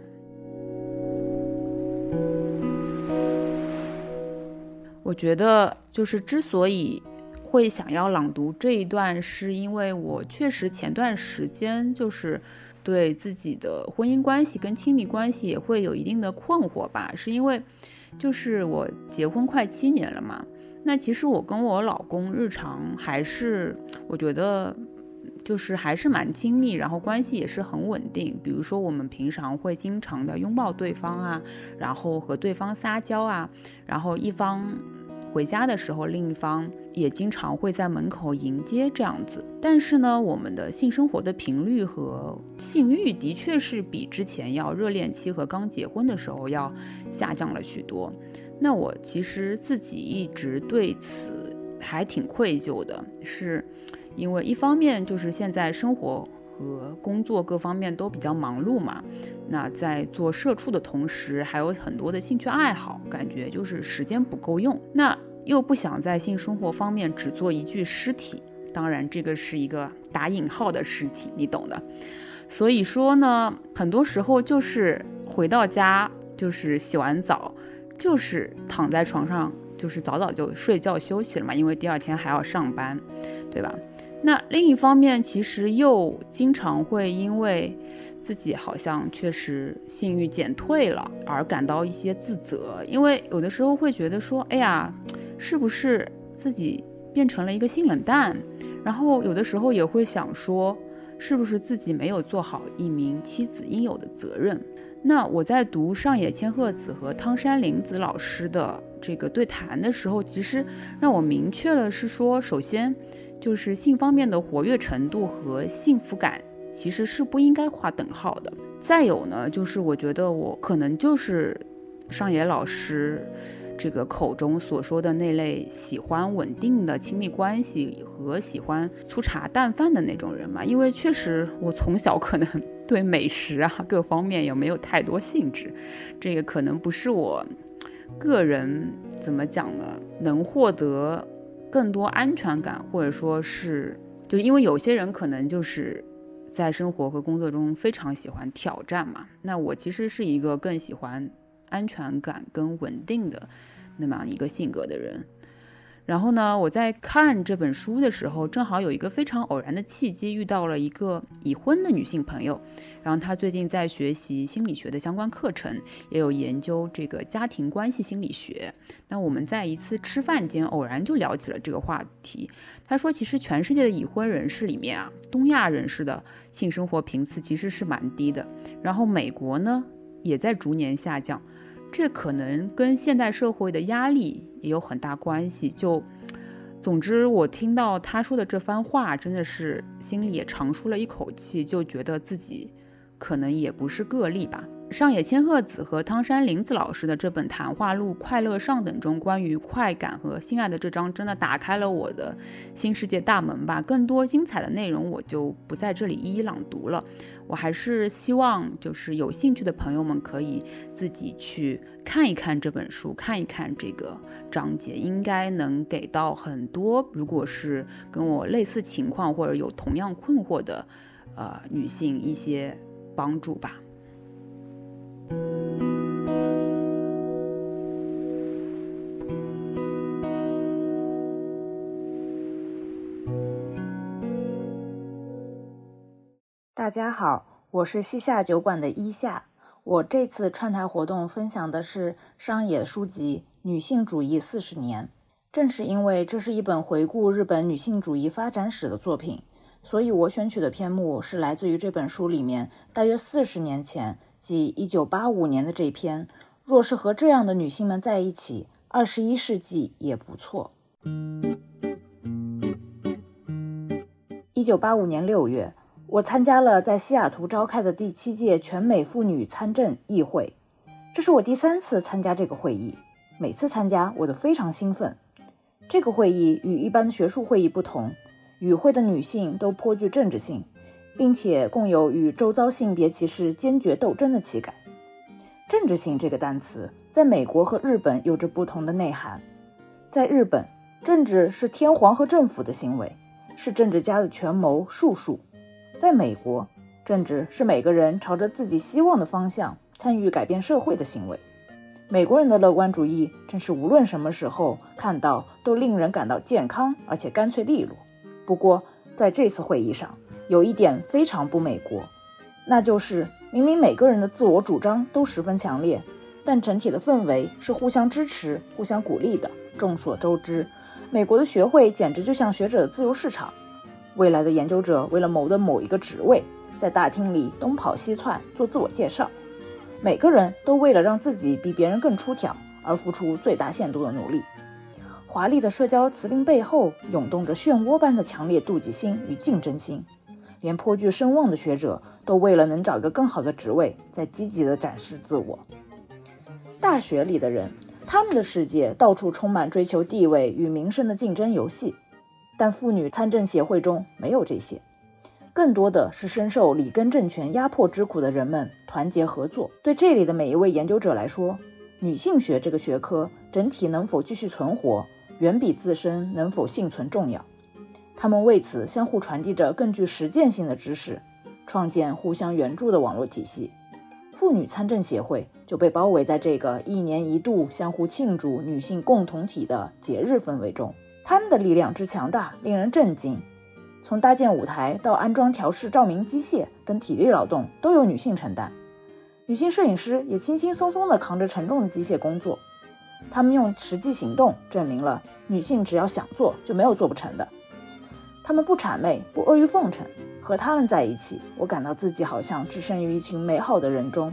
我觉得，就是之所以会想要朗读这一段，是因为我确实前段时间就是对自己的婚姻关系跟亲密关系也会有一定的困惑吧。是因为，就是我结婚快七年了嘛，那其实我跟我老公日常还是我觉得。就是还是蛮亲密，然后关系也是很稳定。比如说，我们平常会经常的拥抱对方啊，然后和对方撒娇啊，然后一方回家的时候，另一方也经常会在门口迎接这样子。但是呢，我们的性生活的频率和性欲的确是比之前要热恋期和刚结婚的时候要下降了许多。那我其实自己一直对此还挺愧疚的，是。因为一方面就是现在生活和工作各方面都比较忙碌嘛，那在做社畜的同时，还有很多的兴趣爱好，感觉就是时间不够用。那又不想在性生活方面只做一具尸体，当然这个是一个打引号的尸体，你懂的。所以说呢，很多时候就是回到家就是洗完澡，就是躺在床上，就是早早就睡觉休息了嘛，因为第二天还要上班，对吧？那另一方面，其实又经常会因为自己好像确实性欲减退了而感到一些自责，因为有的时候会觉得说，哎呀，是不是自己变成了一个性冷淡？然后有的时候也会想说，是不是自己没有做好一名妻子应有的责任？那我在读上野千鹤子和汤山玲子老师的这个对谈的时候，其实让我明确了是说，首先。就是性方面的活跃程度和幸福感其实是不应该划等号的。再有呢，就是我觉得我可能就是上野老师这个口中所说的那类喜欢稳定的亲密关系和喜欢粗茶淡饭的那种人嘛。因为确实我从小可能 对美食啊各方面也没有太多兴致，这个可能不是我个人怎么讲呢，能获得。更多安全感，或者说是，就因为有些人可能就是在生活和工作中非常喜欢挑战嘛。那我其实是一个更喜欢安全感跟稳定的那么样一个性格的人。然后呢，我在看这本书的时候，正好有一个非常偶然的契机，遇到了一个已婚的女性朋友。然后她最近在学习心理学的相关课程，也有研究这个家庭关系心理学。那我们在一次吃饭间偶然就聊起了这个话题。她说，其实全世界的已婚人士里面啊，东亚人士的性生活频次其实是蛮低的。然后美国呢，也在逐年下降。这可能跟现代社会的压力也有很大关系。就，总之，我听到他说的这番话，真的是心里也长舒了一口气，就觉得自己可能也不是个例吧。上野千鹤子和汤山林子老师的这本谈话录《快乐上等》中关于快感和性爱的这章，真的打开了我的新世界大门吧。更多精彩的内容我就不在这里一一朗读了。我还是希望，就是有兴趣的朋友们可以自己去看一看这本书，看一看这个章节，应该能给到很多，如果是跟我类似情况或者有同样困惑的，呃，女性一些帮助吧。大家好，我是西夏酒馆的伊夏。我这次串台活动分享的是上野书籍《女性主义四十年》。正是因为这是一本回顾日本女性主义发展史的作品，所以我选取的篇目是来自于这本书里面大约四十年前。即一九八五年的这篇，若是和这样的女性们在一起，二十一世纪也不错。一九八五年六月，我参加了在西雅图召开的第七届全美妇女参政议会，这是我第三次参加这个会议，每次参加我都非常兴奋。这个会议与一般的学术会议不同，与会的女性都颇具政治性。并且共有与周遭性别歧视坚决斗争的气概。政治性这个单词在美国和日本有着不同的内涵。在日本，政治是天皇和政府的行为，是政治家的权谋术数；在美国，政治是每个人朝着自己希望的方向参与改变社会的行为。美国人的乐观主义正是无论什么时候看到都令人感到健康而且干脆利落。不过，在这次会议上，有一点非常不美国，那就是明明每个人的自我主张都十分强烈，但整体的氛围是互相支持、互相鼓励的。众所周知，美国的学会简直就像学者的自由市场。未来的研究者为了谋得某一个职位，在大厅里东跑西窜做自我介绍，每个人都为了让自己比别人更出挑而付出最大限度的努力。华丽的社交辞令背后涌动着漩涡般的强烈妒忌心与竞争心。连颇具声望的学者都为了能找个更好的职位，在积极地展示自我。大学里的人，他们的世界到处充满追求地位与名声的竞争游戏，但妇女参政协会中没有这些，更多的是深受里根政权压迫之苦的人们团结合作。对这里的每一位研究者来说，女性学这个学科整体能否继续存活，远比自身能否幸存重要。他们为此相互传递着更具实践性的知识，创建互相援助的网络体系。妇女参政协会就被包围在这个一年一度相互庆祝女性共同体的节日氛围中。他们的力量之强大，令人震惊。从搭建舞台到安装、调试照明机械等体力劳动，都由女性承担。女性摄影师也轻轻松松地扛着沉重的机械工作。他们用实际行动证明了，女性只要想做，就没有做不成的。他们不谄媚，不阿谀奉承。和他们在一起，我感到自己好像置身于一群美好的人中。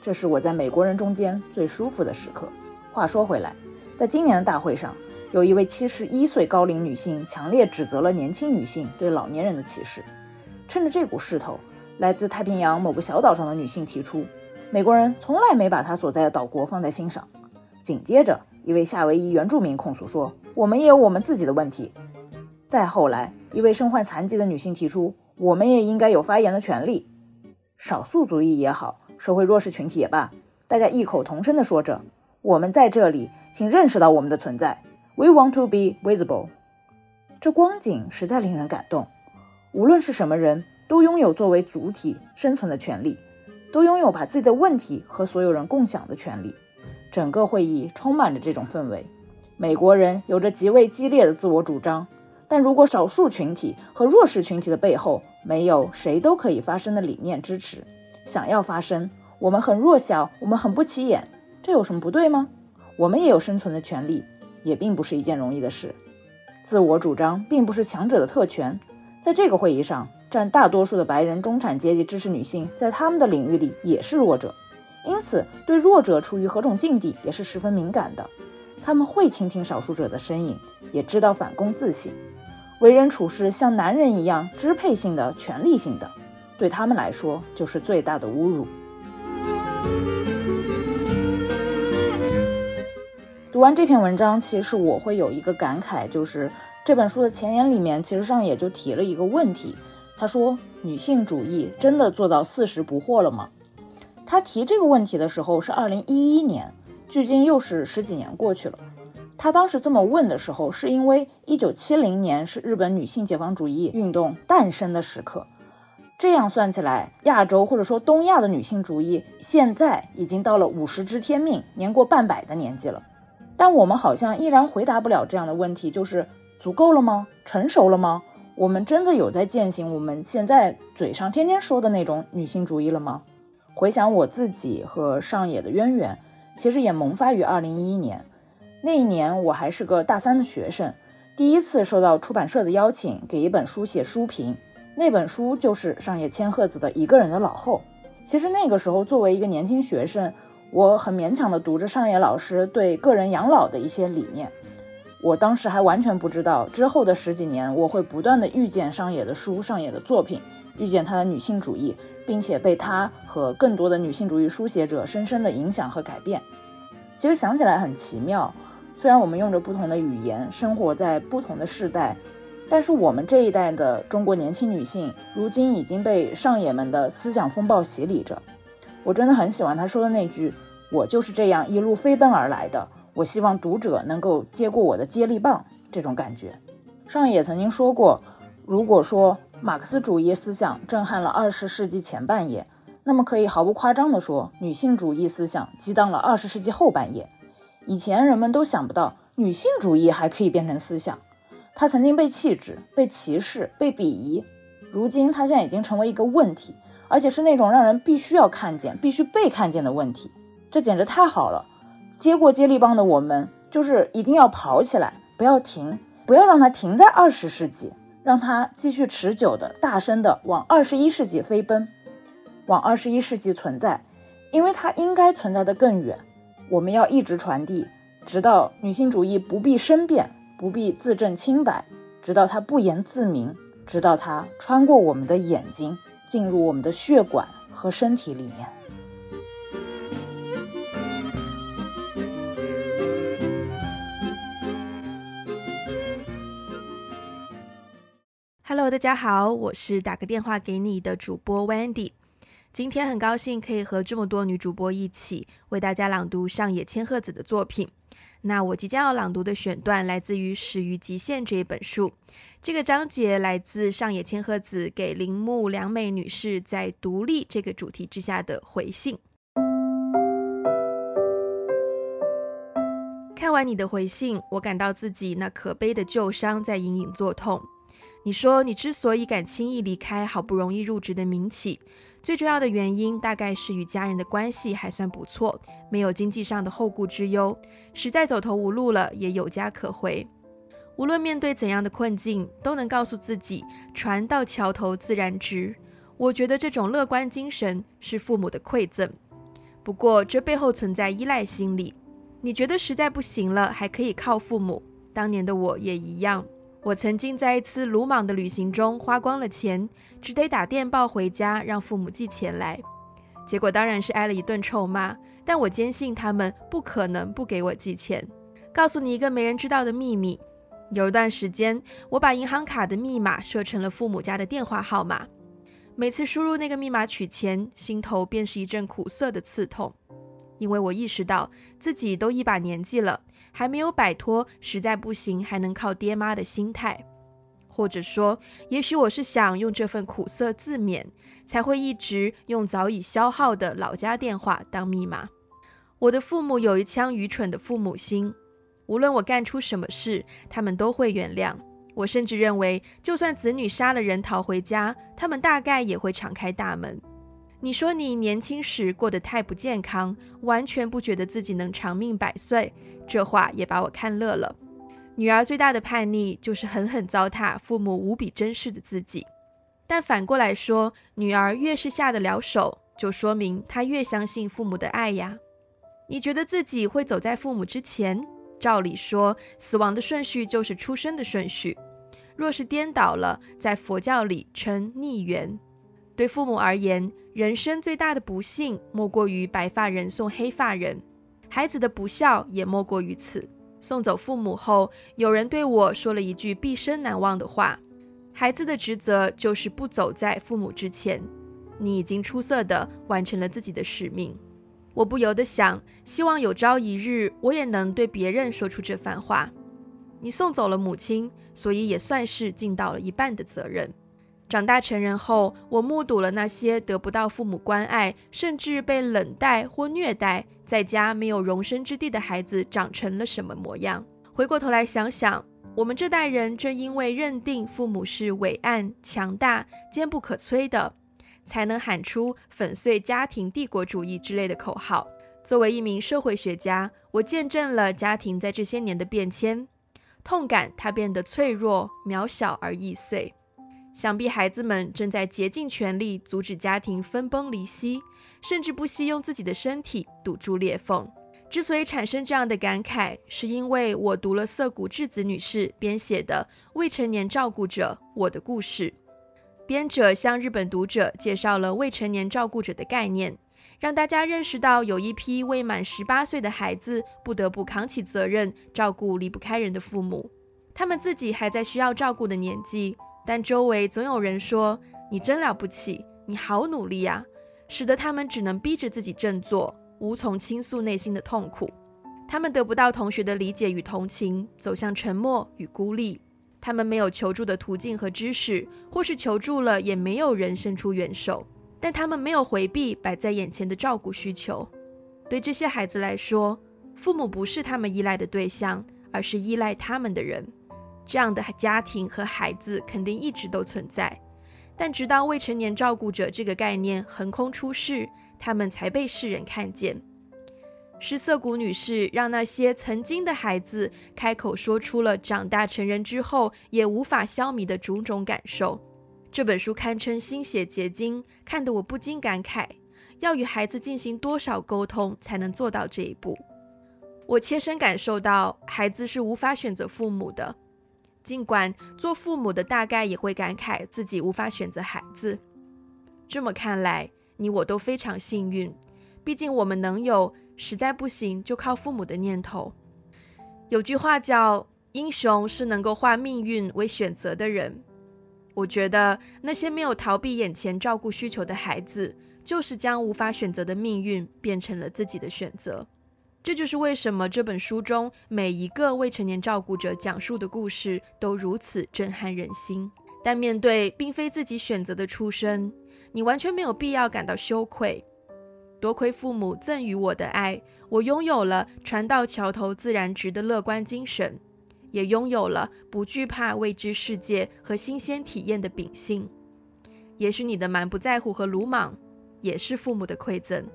这是我在美国人中间最舒服的时刻。话说回来，在今年的大会上，有一位七十一岁高龄女性强烈指责了年轻女性对老年人的歧视。趁着这股势头，来自太平洋某个小岛上的女性提出，美国人从来没把她所在的岛国放在心上。紧接着，一位夏威夷原住民控诉说，我们也有我们自己的问题。再后来，一位身患残疾的女性提出：“我们也应该有发言的权利。”少数族裔也好，社会弱势群体也罢，大家异口同声地说着：“我们在这里，请认识到我们的存在。We want to be visible。”这光景实在令人感动。无论是什么人，都拥有作为主体生存的权利，都拥有把自己的问题和所有人共享的权利。整个会议充满着这种氛围。美国人有着极为激烈的自我主张。但如果少数群体和弱势群体的背后没有谁都可以发声的理念支持，想要发声，我们很弱小，我们很不起眼，这有什么不对吗？我们也有生存的权利，也并不是一件容易的事。自我主张并不是强者的特权，在这个会议上，占大多数的白人中产阶级支持女性，在他们的领域里也是弱者，因此对弱者处于何种境地也是十分敏感的。他们会倾听少数者的声音，也知道反躬自省。为人处事像男人一样支配性的、权力性的，对他们来说就是最大的侮辱。读完这篇文章，其实我会有一个感慨，就是这本书的前言里面，其实上也就提了一个问题。他说：“女性主义真的做到四十不惑了吗？”他提这个问题的时候是二零一一年，距今又是十几年过去了。他当时这么问的时候，是因为一九七零年是日本女性解放主义运动诞生的时刻。这样算起来，亚洲或者说东亚的女性主义现在已经到了五十知天命、年过半百的年纪了。但我们好像依然回答不了这样的问题，就是足够了吗？成熟了吗？我们真的有在践行我们现在嘴上天天说的那种女性主义了吗？回想我自己和上野的渊源，其实也萌发于二零一一年。那一年我还是个大三的学生，第一次受到出版社的邀请，给一本书写书评。那本书就是上野千鹤子的《一个人的老后》。其实那个时候，作为一个年轻学生，我很勉强地读着上野老师对个人养老的一些理念。我当时还完全不知道，之后的十几年，我会不断地遇见上野的书、上野的作品，遇见他的女性主义。并且被他和更多的女性主义书写者深深的影响和改变。其实想起来很奇妙，虽然我们用着不同的语言，生活在不同的世代，但是我们这一代的中国年轻女性，如今已经被上野们的思想风暴洗礼着。我真的很喜欢他说的那句：“我就是这样一路飞奔而来的。”我希望读者能够接过我的接力棒，这种感觉。上野曾经说过，如果说。马克思主义思想震撼了二十世纪前半叶，那么可以毫不夸张地说，女性主义思想激荡了二十世纪后半叶。以前人们都想不到女性主义还可以变成思想，它曾经被弃置、被歧视、被鄙夷，如今它现在已经成为一个问题，而且是那种让人必须要看见、必须被看见的问题。这简直太好了！接过接力棒的我们，就是一定要跑起来，不要停，不要让它停在二十世纪。让它继续持久的、大声的往二十一世纪飞奔，往二十一世纪存在，因为它应该存在的更远。我们要一直传递，直到女性主义不必申辩，不必自证清白，直到它不言自明，直到它穿过我们的眼睛，进入我们的血管和身体里面。Hello，大家好，我是打个电话给你的主播 Wendy。今天很高兴可以和这么多女主播一起为大家朗读上野千鹤子的作品。那我即将要朗读的选段来自于《始于极限》这一本书。这个章节来自上野千鹤子给铃木良美女士在独立这个主题之下的回信。看完你的回信，我感到自己那可悲的旧伤在隐隐作痛。你说，你之所以敢轻易离开好不容易入职的民企，最重要的原因大概是与家人的关系还算不错，没有经济上的后顾之忧，实在走投无路了也有家可回。无论面对怎样的困境，都能告诉自己船到桥头自然直。我觉得这种乐观精神是父母的馈赠，不过这背后存在依赖心理。你觉得实在不行了，还可以靠父母。当年的我也一样。我曾经在一次鲁莽的旅行中花光了钱，只得打电报回家让父母寄钱来，结果当然是挨了一顿臭骂。但我坚信他们不可能不给我寄钱。告诉你一个没人知道的秘密：有一段时间，我把银行卡的密码设成了父母家的电话号码。每次输入那个密码取钱，心头便是一阵苦涩的刺痛，因为我意识到自己都一把年纪了。还没有摆脱实在不行还能靠爹妈的心态，或者说，也许我是想用这份苦涩自勉，才会一直用早已消耗的老家电话当密码。我的父母有一腔愚蠢的父母心，无论我干出什么事，他们都会原谅我。甚至认为，就算子女杀了人逃回家，他们大概也会敞开大门。你说你年轻时过得太不健康，完全不觉得自己能长命百岁。这话也把我看乐了。女儿最大的叛逆就是狠狠糟蹋父母无比珍视的自己。但反过来说，女儿越是下得了手，就说明她越相信父母的爱呀。你觉得自己会走在父母之前？照理说，死亡的顺序就是出生的顺序。若是颠倒了，在佛教里称逆缘。对父母而言，人生最大的不幸莫过于白发人送黑发人，孩子的不孝也莫过于此。送走父母后，有人对我说了一句毕生难忘的话：“孩子的职责就是不走在父母之前。”你已经出色的完成了自己的使命。我不由得想，希望有朝一日我也能对别人说出这番话。你送走了母亲，所以也算是尽到了一半的责任。长大成人后，我目睹了那些得不到父母关爱，甚至被冷待或虐待，在家没有容身之地的孩子长成了什么模样。回过头来想想，我们这代人正因为认定父母是伟岸、强大、坚不可摧的，才能喊出粉碎家庭帝国主义之类的口号。作为一名社会学家，我见证了家庭在这些年的变迁，痛感它变得脆弱、渺小而易碎。想必孩子们正在竭尽全力阻止家庭分崩离析，甚至不惜用自己的身体堵住裂缝。之所以产生这样的感慨，是因为我读了涩谷智子女士编写的《未成年照顾者：我的故事》。编者向日本读者介绍了未成年照顾者的概念，让大家认识到有一批未满十八岁的孩子不得不扛起责任，照顾离不开人的父母。他们自己还在需要照顾的年纪。但周围总有人说：“你真了不起，你好努力呀！”使得他们只能逼着自己振作，无从倾诉内心的痛苦。他们得不到同学的理解与同情，走向沉默与孤立。他们没有求助的途径和知识，或是求助了也没有人伸出援手。但他们没有回避摆在眼前的照顾需求。对这些孩子来说，父母不是他们依赖的对象，而是依赖他们的人。这样的家庭和孩子肯定一直都存在，但直到未成年照顾者这个概念横空出世，他们才被世人看见。施瑟谷女士让那些曾经的孩子开口说出了长大成人之后也无法消弭的种种感受。这本书堪称心血结晶，看得我不禁感慨：要与孩子进行多少沟通才能做到这一步？我切身感受到，孩子是无法选择父母的。尽管做父母的大概也会感慨自己无法选择孩子，这么看来，你我都非常幸运。毕竟我们能有实在不行就靠父母的念头。有句话叫“英雄是能够化命运为选择的人”。我觉得那些没有逃避眼前照顾需求的孩子，就是将无法选择的命运变成了自己的选择。这就是为什么这本书中每一个未成年照顾者讲述的故事都如此震撼人心。但面对并非自己选择的出生，你完全没有必要感到羞愧。多亏父母赠予我的爱，我拥有了船到桥头自然直的乐观精神，也拥有了不惧怕未知世界和新鲜体验的秉性。也许你的满不在乎和鲁莽，也是父母的馈赠。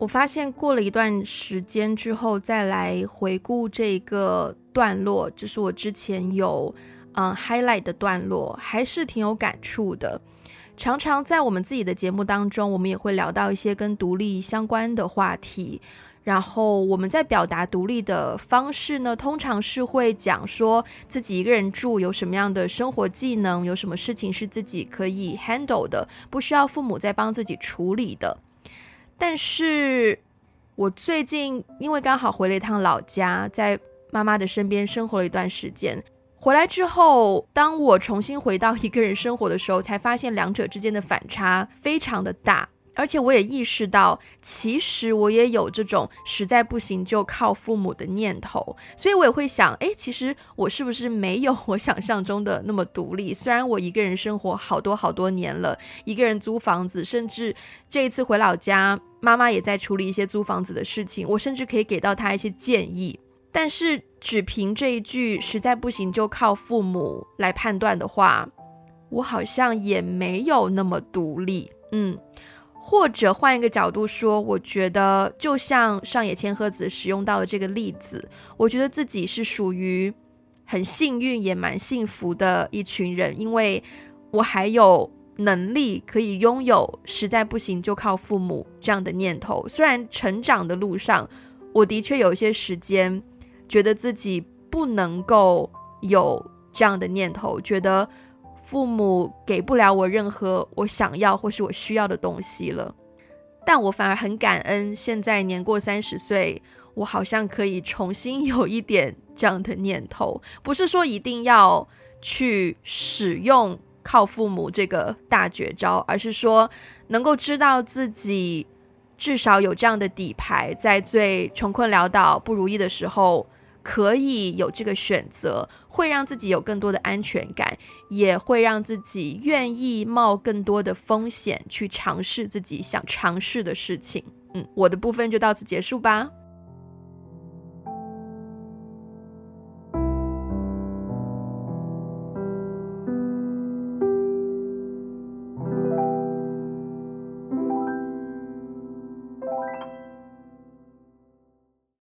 我发现过了一段时间之后，再来回顾这个段落，就是我之前有嗯 highlight 的段落，还是挺有感触的。常常在我们自己的节目当中，我们也会聊到一些跟独立相关的话题。然后我们在表达独立的方式呢，通常是会讲说自己一个人住有什么样的生活技能，有什么事情是自己可以 handle 的，不需要父母再帮自己处理的。但是，我最近因为刚好回了一趟老家，在妈妈的身边生活了一段时间。回来之后，当我重新回到一个人生活的时候，才发现两者之间的反差非常的大。而且我也意识到，其实我也有这种实在不行就靠父母的念头，所以我也会想，哎，其实我是不是没有我想象中的那么独立？虽然我一个人生活好多好多年了，一个人租房子，甚至这一次回老家，妈妈也在处理一些租房子的事情，我甚至可以给到她一些建议。但是只凭这一句实在不行就靠父母来判断的话，我好像也没有那么独立，嗯。或者换一个角度说，我觉得就像上野千鹤子使用到的这个例子，我觉得自己是属于很幸运也蛮幸福的一群人，因为我还有能力可以拥有实在不行就靠父母这样的念头。虽然成长的路上，我的确有一些时间觉得自己不能够有这样的念头，觉得父母给不了我任何我想要或是我需要的东西了。但我反而很感恩，现在年过三十岁，我好像可以重新有一点这样的念头，不是说一定要去使用靠父母这个大绝招，而是说能够知道自己至少有这样的底牌，在最穷困潦倒、不如意的时候。可以有这个选择，会让自己有更多的安全感，也会让自己愿意冒更多的风险去尝试自己想尝试的事情。嗯，我的部分就到此结束吧。